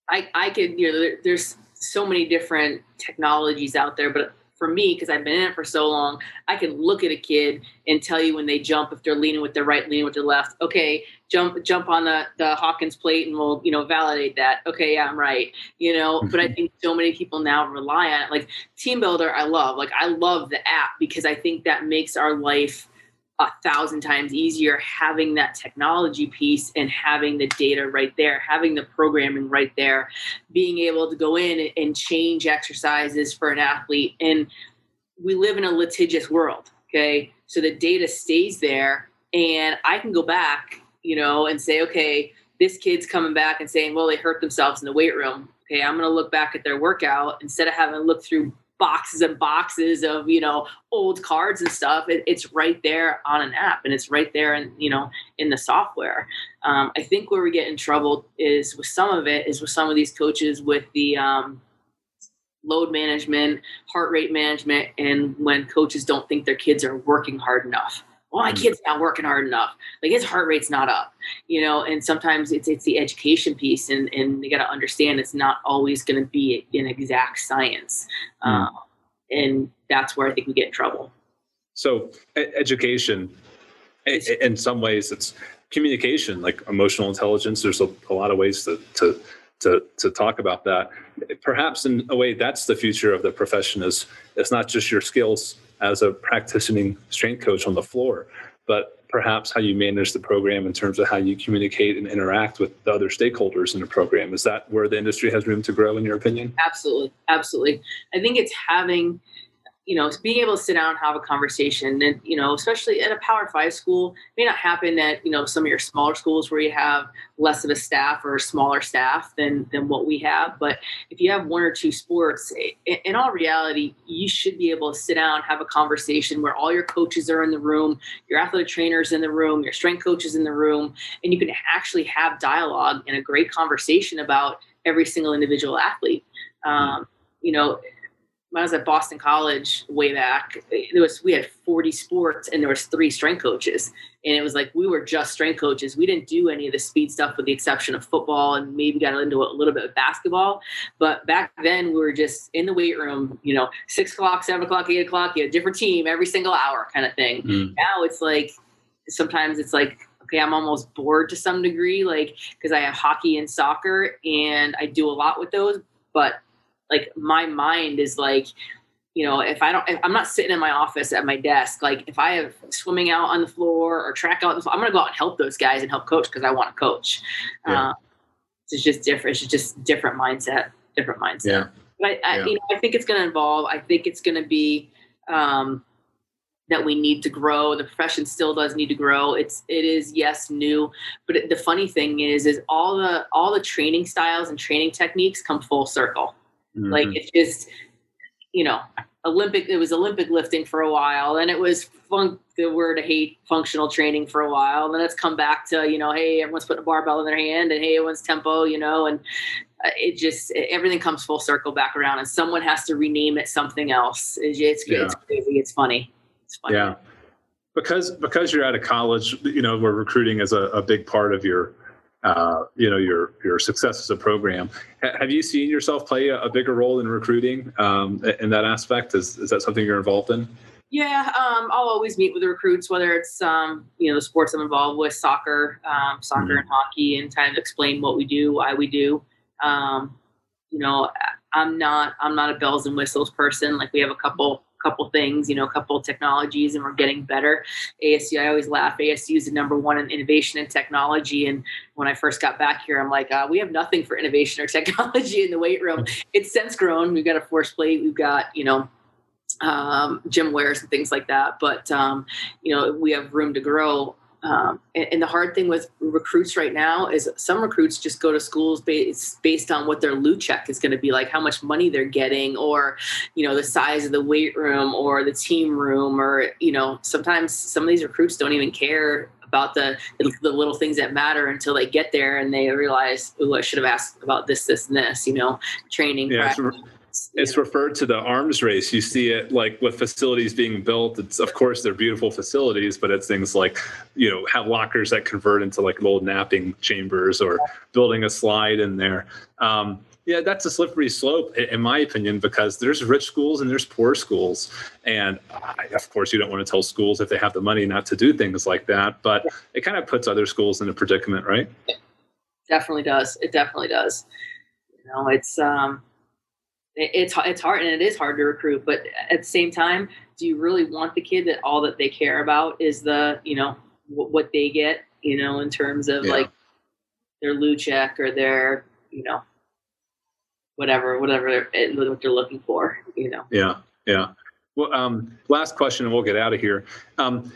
I, I could, you know, there, there's so many different technologies out there, but for me, because I've been in it for so long, I can look at a kid and tell you when they jump if they're leaning with their right, leaning with their left. Okay, jump jump on the the Hawkins plate and we'll you know validate that. Okay, yeah, I'm right. You know, but I mm-hmm. think so many people now rely on it. Like TeamBuildr, I love. Like I love the app because I think that makes our life a thousand times easier having that technology piece and having the data right there, having the programming right there, being able to go in and change exercises for an athlete. And we live in a litigious world, okay? So the data stays there, and I can go back, you know, and say, okay, this kid's coming back and saying, well, they hurt themselves in the weight room. Okay, I'm going to look back at their workout instead of having to look through boxes and boxes of you know old cards and stuff. It, it's right there on an app and it's right there and you know in the software. Um, i think where we get in trouble is with some of it is with some of these coaches with the um, load management heart rate management and when coaches don't think their kids are working hard enough well, my mm. kid's not working hard enough. Like his heart rate's not up, you know. And sometimes it's it's the education piece, and and they got to understand it's not always going to be an exact science, mm. uh, and that's where I think we get in trouble. So education, in some ways, it's communication, like emotional intelligence. There's a, a lot of ways to to to to talk about that. Perhaps in a way, that's the future of the profession. Is it's not just your skills as a practicing strength coach on the floor, but perhaps how you manage the program in terms of how you communicate and interact with the other stakeholders in the program. Is that where the industry has room to grow, in your opinion? Absolutely. Absolutely. I think it's having you know, being able to sit down and have a conversation, and you know, especially at a Power Five school, may not happen at you know some of your smaller schools where you have less of a staff or a smaller staff than than what we have. But if you have one or two sports, in all reality, you should be able to sit down, and have a conversation where all your coaches are in the room, your athletic trainers in the room, your strength coaches in the room, and you can actually have dialogue and a great conversation about every single individual athlete. Um, you know when I was at Boston College way back, there was we had 40 sports and there was three strength coaches. And it was like we were just strength coaches. We didn't do any of the speed stuff with the exception of football and maybe got into a little bit of basketball. But back then we were just in the weight room, you know, six o'clock, seven o'clock, eight o'clock, you had a different team every single hour kind of thing. Mm. Now it's like sometimes it's like okay, I'm almost bored to some degree, like because I have hockey and soccer and I do a lot with those, but like my mind is like you know, if I don't, if I'm not sitting in my office at my desk, like if I have swimming out on the floor or track out, I'm going to go out and help those guys and help coach because I want to coach. Yeah. Uh, it's just different. It's just different mindset, different mindset. Yeah. But I, I yeah. you know, I think it's going to involve. I think it's going to be um, that we need to grow. The profession still does need to grow. It's it is yes new, but it, the funny thing is, is all the all the training styles and training techniques come full circle. Mm-hmm. Like it's just you know, Olympic, it was Olympic lifting for a while. and it was fun, the word I hate functional training for a while. Then it's come back to, you know, hey, everyone's putting a barbell in their hand and hey, everyone's tempo, you know, and uh, it just, it, everything comes full circle back around and someone has to rename it something else. It's, it's, yeah. it's crazy. It's funny. It's funny. Yeah. Because, because you're out of college, you know, where recruiting is a, a big part of your, uh, you know your your success as a program. H- have you seen yourself play a, a bigger role in recruiting um, in that aspect? Is is that something you're involved in? Yeah, um, I'll always meet with the recruits, whether it's um, you know the sports I'm involved with, soccer, um, soccer mm-hmm. and hockey, and kind of explain what we do, why we do. Um, you know, I'm not I'm not a bells and whistles person. Like we have a couple couple things, you know, a couple technologies, and we're getting better. ASU, I always laugh. ASU is the number one in innovation and technology. And when I first got back here, I'm like, uh, we have nothing for innovation or technology in the weight room. It's since grown. We've got a force plate. We've got, you know, um, GymAwares and things like that. But um, you know, we have room to grow. Um, and, and, the hard thing with recruits right now is some recruits just go to schools based based on what their loot check is going to be like, how much money they're getting, or you know the size of the weight room or the team room, or you know sometimes some of these recruits don't even care about the the little things that matter until they get there and they realize, oh, I should have asked about this, this, and this. You know, training. Yeah, practice it's referred to the arms race. You see it like with facilities being built. It's of course they're beautiful facilities, but it's things like you know have lockers that convert into like little napping chambers or building a slide in there. Um, yeah, that's a slippery slope, in my opinion, because there's rich schools and there's poor schools. And I, of course, you don't want to tell schools if they have the money not to do things like that, but it kind of puts other schools in a predicament, right? Definitely does. It definitely does. You know, it's um, it's it's hard and it is hard to recruit but at the same time do you really want the kid that all that they care about is the you know w- what they get you know in terms of yeah. like their loot check or their you know whatever whatever they're, eh, what they're looking for you know? Yeah yeah. Well um last question and we'll get out of here. Um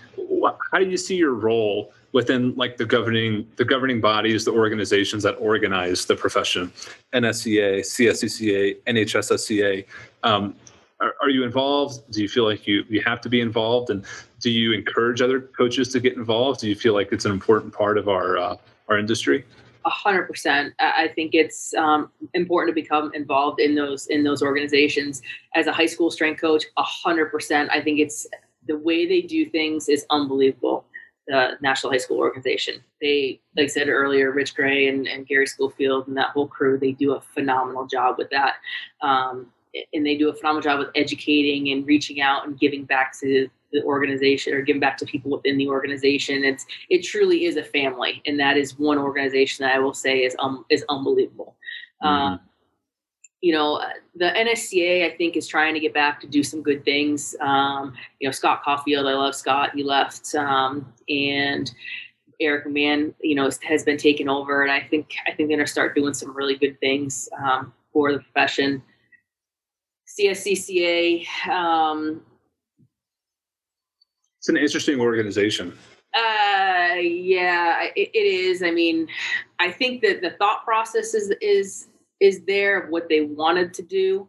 how do you see your role within like the governing the governing bodies, the organizations that organize the profession, NSCA, CSCCA, NHSSCA. Um, are, are, you involved? Do you feel like you you have to be involved? And do you encourage other coaches to get involved? Do you feel like it's an important part of our uh, our industry? A hundred percent. I think it's um, important to become involved in those in those organizations. As a high school strength coach, a hundred percent. I think it's the way they do things is unbelievable the National High School Organization. They, like I said earlier, Rich Gray and, and Gary Schofield and that whole crew, they do a phenomenal job with that. Um, and they do a phenomenal job with educating and reaching out and giving back to the organization or giving back to people within the organization. It's it truly is a family, and that is one organization that I will say is um is unbelievable. Mm-hmm. Um, you know, the NSCA, I think, is trying to get back to do some good things. Um, you know, Scott Caulfield, I love Scott. He left, um, and Eric Mann, you know, has been taken over, and I think I think they're going to start doing some really good things um, for the profession. CSCCA. Um, it's an interesting organization. Uh, yeah, it, it is. I mean, I think that the thought process is is is there of what they wanted to do.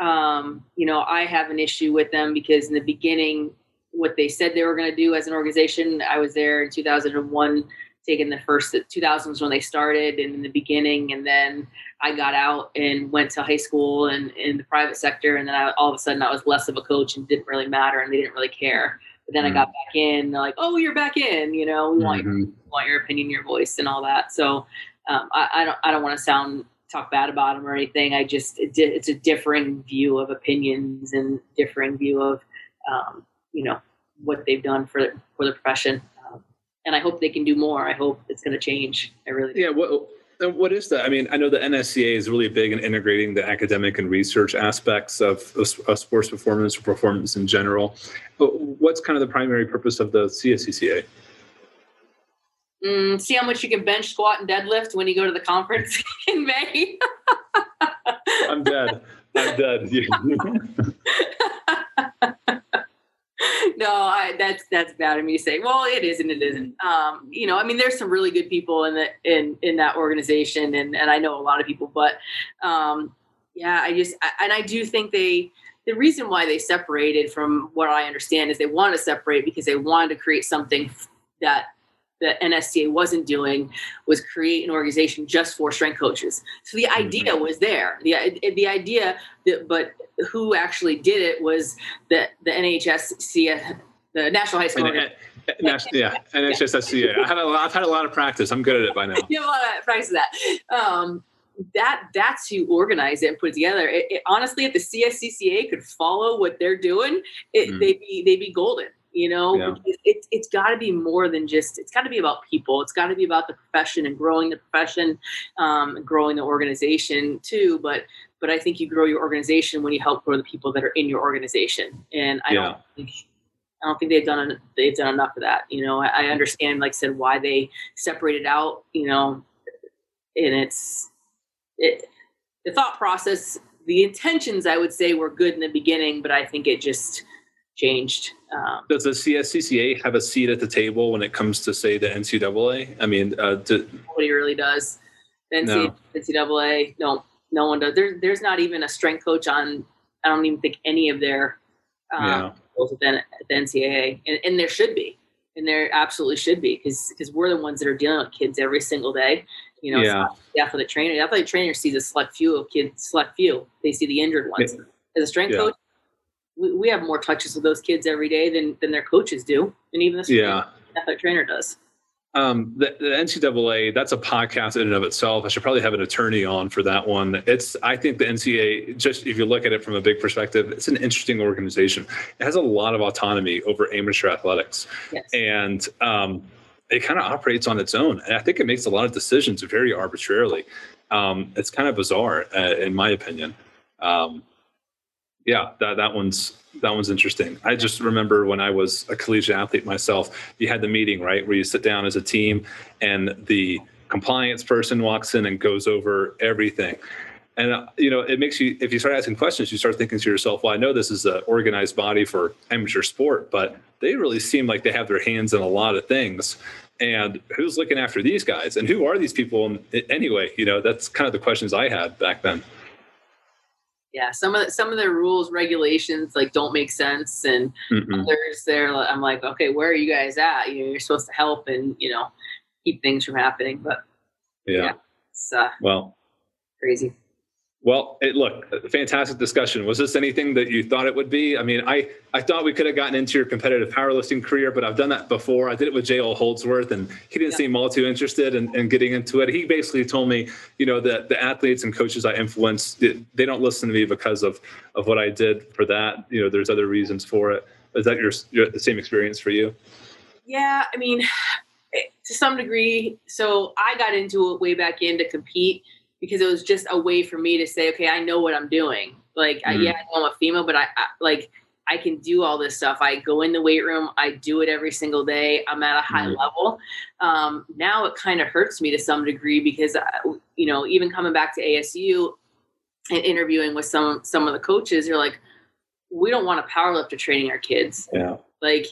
Um, you know, I have an issue with them because in the beginning, what they said they were going to do as an organization, I was there in 2001, taking the first 2000 was when they started and in the beginning, and then I got out and went to high school and in the private sector, and then I, all of a sudden I was less of a coach and didn't really matter, and they didn't really care. But then mm-hmm. I got back in, they're like, "Oh, you're back in," you know, we want mm-hmm. your, want your opinion, your voice, and all that. So um, I, I don't I don't want to sound talk bad about them or anything. I just it, it's a differing view of opinions and differing view of um, you know what they've done for for the profession. Um, and I hope they can do more. I hope it's going to change. I really do. yeah. What what is that? I mean, I know the NSCA is really big in integrating the academic and research aspects of, of sports performance or performance in general. But what's kind of the primary purpose of the CSCCA? Mm, see how much you can bench, squat, and deadlift when you go to the conference in May. I'm dead. I'm dead. no, I, that's that's bad of me to say. Well, it is and it isn't. Um, you know, I mean, there's some really good people in the in in that organization, and and I know a lot of people, but um, yeah, I just I, and I do think they. The reason why they separated, from what I understand, is they wanted to separate because they wanted to create something that the NSCA wasn't doing was create an organization just for strength coaches. So the idea mm-hmm. was there. The the idea that, but who actually did it was the the NHSC, the National High School. And, yeah, NHSSCA. I had a lot, I've had a lot of practice. I'm good at it by now. you have a lot of practice that. Um, that that's who organized it and put it together. It, it, honestly, if the CSCCA could follow what they're doing, it, mm. they'd be they'd be golden you know yeah. it, it's got to be more than just it's got to be about people it's got to be about the profession and growing the profession um, and growing the organization too but but i think you grow your organization when you help grow the people that are in your organization and i yeah. don't think I don't think they've done they've done enough of that. You know, I, I understand, like I said, why they separated out. You know, and it's it, the thought process, the intentions, I would say, were good in the beginning, but I think it just changed. Um, Does the CSCCA have a seat at the table when it comes to, say, the NCAA? I mean, uh, to, nobody really does. The no. NCAA, no, no one does. There's there's not even a strength coach on. I don't even think any of their um, yeah. at the, at the NCAA, and, and there should be, and there absolutely should be, because because we're the ones that are dealing with kids every single day. You know, yeah. the athletic trainer. The athletic trainer sees a select few of kids, select few. They see the injured ones. As a strength yeah. coach, we, we have more touches with those kids every day than than their coaches do, and even the yeah. athletic trainer does. Um, the, the, NCAA, that's a podcast in and of itself. I should probably have an attorney on for that one. It's, I think the NCAA, just if you look at it from a big perspective, it's an interesting organization. It has a lot of autonomy over amateur athletics, yes. and um, it kind of operates on its own. And I think it makes a lot of decisions very arbitrarily. Um, it's kind of bizarre, uh, in my opinion. Yeah, that, that one's that one's interesting. I just remember when I was a collegiate athlete myself, you had the meeting, right, where you sit down as a team and the compliance person walks in and goes over everything. And uh, you know, it makes you if you start asking questions, you start thinking to yourself, "Well, I know this is an organized body for amateur sport, but they really seem like they have their hands in a lot of things." And who's looking after these guys? And who are these people anyway? You know, that's kind of the questions I had back then yeah some of the, some of the rules regulations like don't make sense and mm others there i'm like okay where are you guys at? You know you're supposed to help and you know keep things from happening but yeah, yeah it's uh, well crazy well, it, look, fantastic discussion. Was this anything that you thought it would be? I mean, I, I thought we could have gotten into your competitive powerlifting career, but I've done that before. I did it with J.L. Holdsworth, and he didn't yeah. seem all too interested in, in, getting into it. He basically told me, you know, that the athletes and coaches I influence, they don't listen to me because of, of what I did for that. You know, there's other reasons for it. Is that your, your the same experience for you? Yeah, I mean, eh, to some degree. So I got into it way back in to compete because it was just a way for me to say, okay, I know what I'm doing. Like, mm-hmm. I, yeah, I know I'm a female, but I, I, like I can do all this stuff. I go in the weight room, I do it every single day. I'm at a high mm-hmm. level. Um, now it kind of hurts me to some degree because I, uh, you know, even coming back to ASU and interviewing with some some of the coaches, you're like, we don't want a powerlifter training our kids. Yeah, like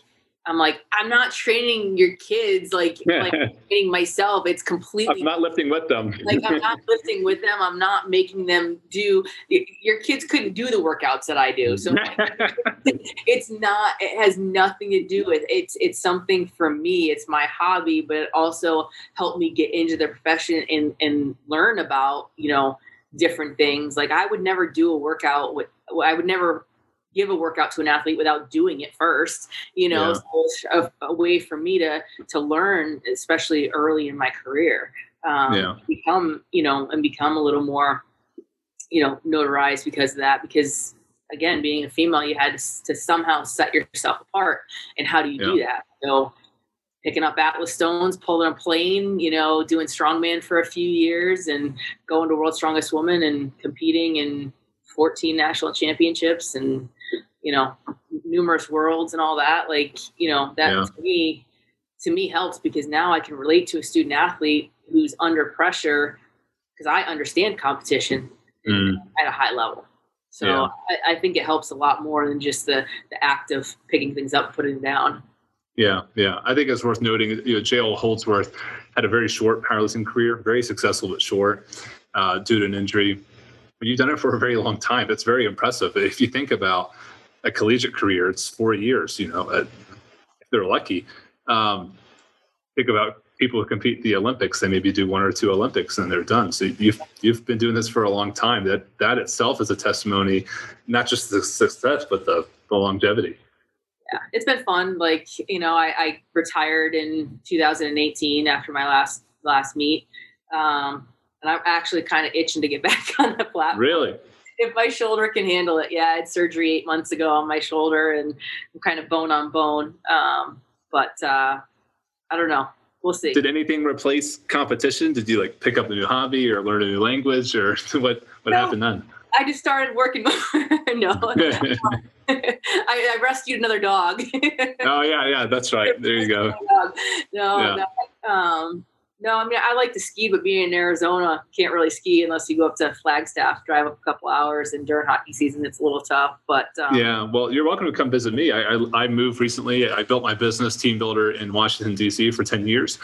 I'm like, I'm not training your kids like, like training myself. It's completely I'm not lifting with them. like I'm not lifting with them. I'm not making them do your kids couldn't do the workouts that I do. So it's not it has nothing to do with it's it's something for me. It's my hobby, but it also helped me get into the profession and and learn about, you know, different things. Like I would never do a workout with I would never give a workout to an athlete without doing it first you know yeah. so it's a, a, way for me to to learn especially early in my career um, yeah. become you know and become a little more you know notarized because of that because again being a female you had to, to somehow set yourself apart and how do you yeah. do that so picking up Atlas stones, pulling a plane, you know, doing strongman for a few years and going to World's Strongest Woman and competing in 14 national championships and, you know, numerous worlds and all that. Like, you know, that yeah. to me, to me helps because now I can relate to a student athlete who's under pressure because I understand competition mm. at a high level. So yeah. I, I, think it helps a lot more than just the, the act of picking things up, putting them down. Yeah, yeah. I think it's worth noting, you know, J.L. Holdsworth had a very short powerlifting career, very successful but short uh, due to an injury. But you've done it for a very long time. It's very impressive. If you think about a collegiate career, it's four years, you know, if they're lucky. Um, think about people who compete the Olympics, they maybe do one or two Olympics and they're done. So you've you've been doing this for a long time. That that itself is a testimony, not just the success, but the, the longevity yeah, it's been fun. Like, you know, I, I, retired in 2018 after my last last meet. Um, and I'm actually kind of itching to get back on the platform. Really? If my shoulder can handle it. Yeah, I had surgery eight months ago on my shoulder and I'm kind of bone on bone. Um, but uh, I don't know. We'll see. Did anything replace competition? Did you like pick up a new hobby or learn a new language or what, what no, happened then? I just started working. no, I, I, rescued another dog. oh yeah, yeah, that's right. There you go. No, yeah. no, um, no. I mean, I like to ski, but being in Arizona, can't really ski unless you go up to Flagstaff, drive up a couple hours, and during hockey season, it's a little tough. But um, yeah, well, you're welcome to come visit me. I, I, I moved recently. I built my business TeamBuildr in Washington D.C. for ten years.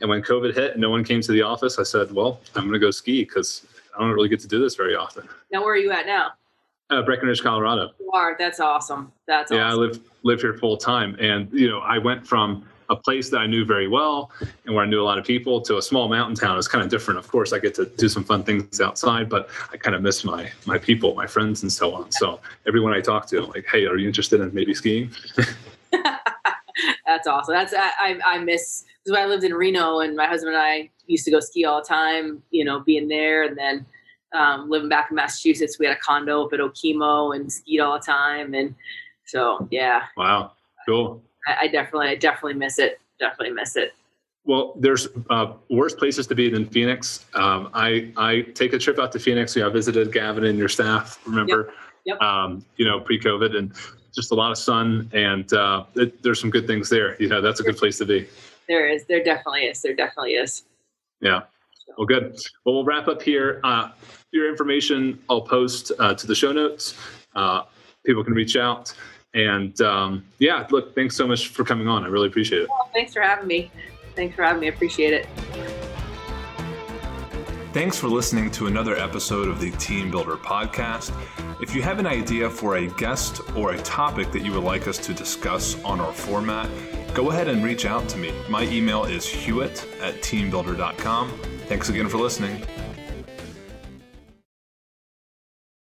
And when COVID hit and no one came to the office, I said, "Well, I'm going to go ski because I don't really get to do this very often." Now, where are you at now? Uh, Breckenridge, Colorado. You are. That's awesome. That's yeah. Awesome. I live live here full time, and you know, I went from a place that I knew very well and where I knew a lot of people to a small mountain town. It's kind of different. Of course, I get to do some fun things outside, but I kind of miss my my people, my friends, and so on. So everyone I talk to, like, hey, are you interested in maybe skiing? That's awesome. That's I I, I miss because when I lived in Reno and my husband and I used to go ski all the time. You know, being there and then um, living back in Massachusetts, we had a condo up at Okemo and skied all the time. And so, yeah. Wow. Cool. I, I definitely, I definitely miss it. Definitely miss it. Well, there's uh, worse places to be than Phoenix. Um, I I take a trip out to Phoenix. You know, I visited Gavin and your staff. Remember, yep. Yep. Um, you know, pre-COVID, and just a lot of sun, and uh, it, there's some good things there. You know, that's a good place to be. There is. There definitely is. There definitely is. Yeah. Well, good. Well, we'll wrap up here. Uh, your information I'll post uh, to the show notes. Uh, people can reach out. And um, yeah, look, thanks so much for coming on. I really appreciate it. Well, thanks for having me. Thanks for having me. Appreciate it. Thanks for listening to another episode of the TeamBuildr podcast. If you have an idea for a guest or a topic that you would like us to discuss on our format, go ahead and reach out to me. My email is hudy at teambuildr.com. Thanks again for listening.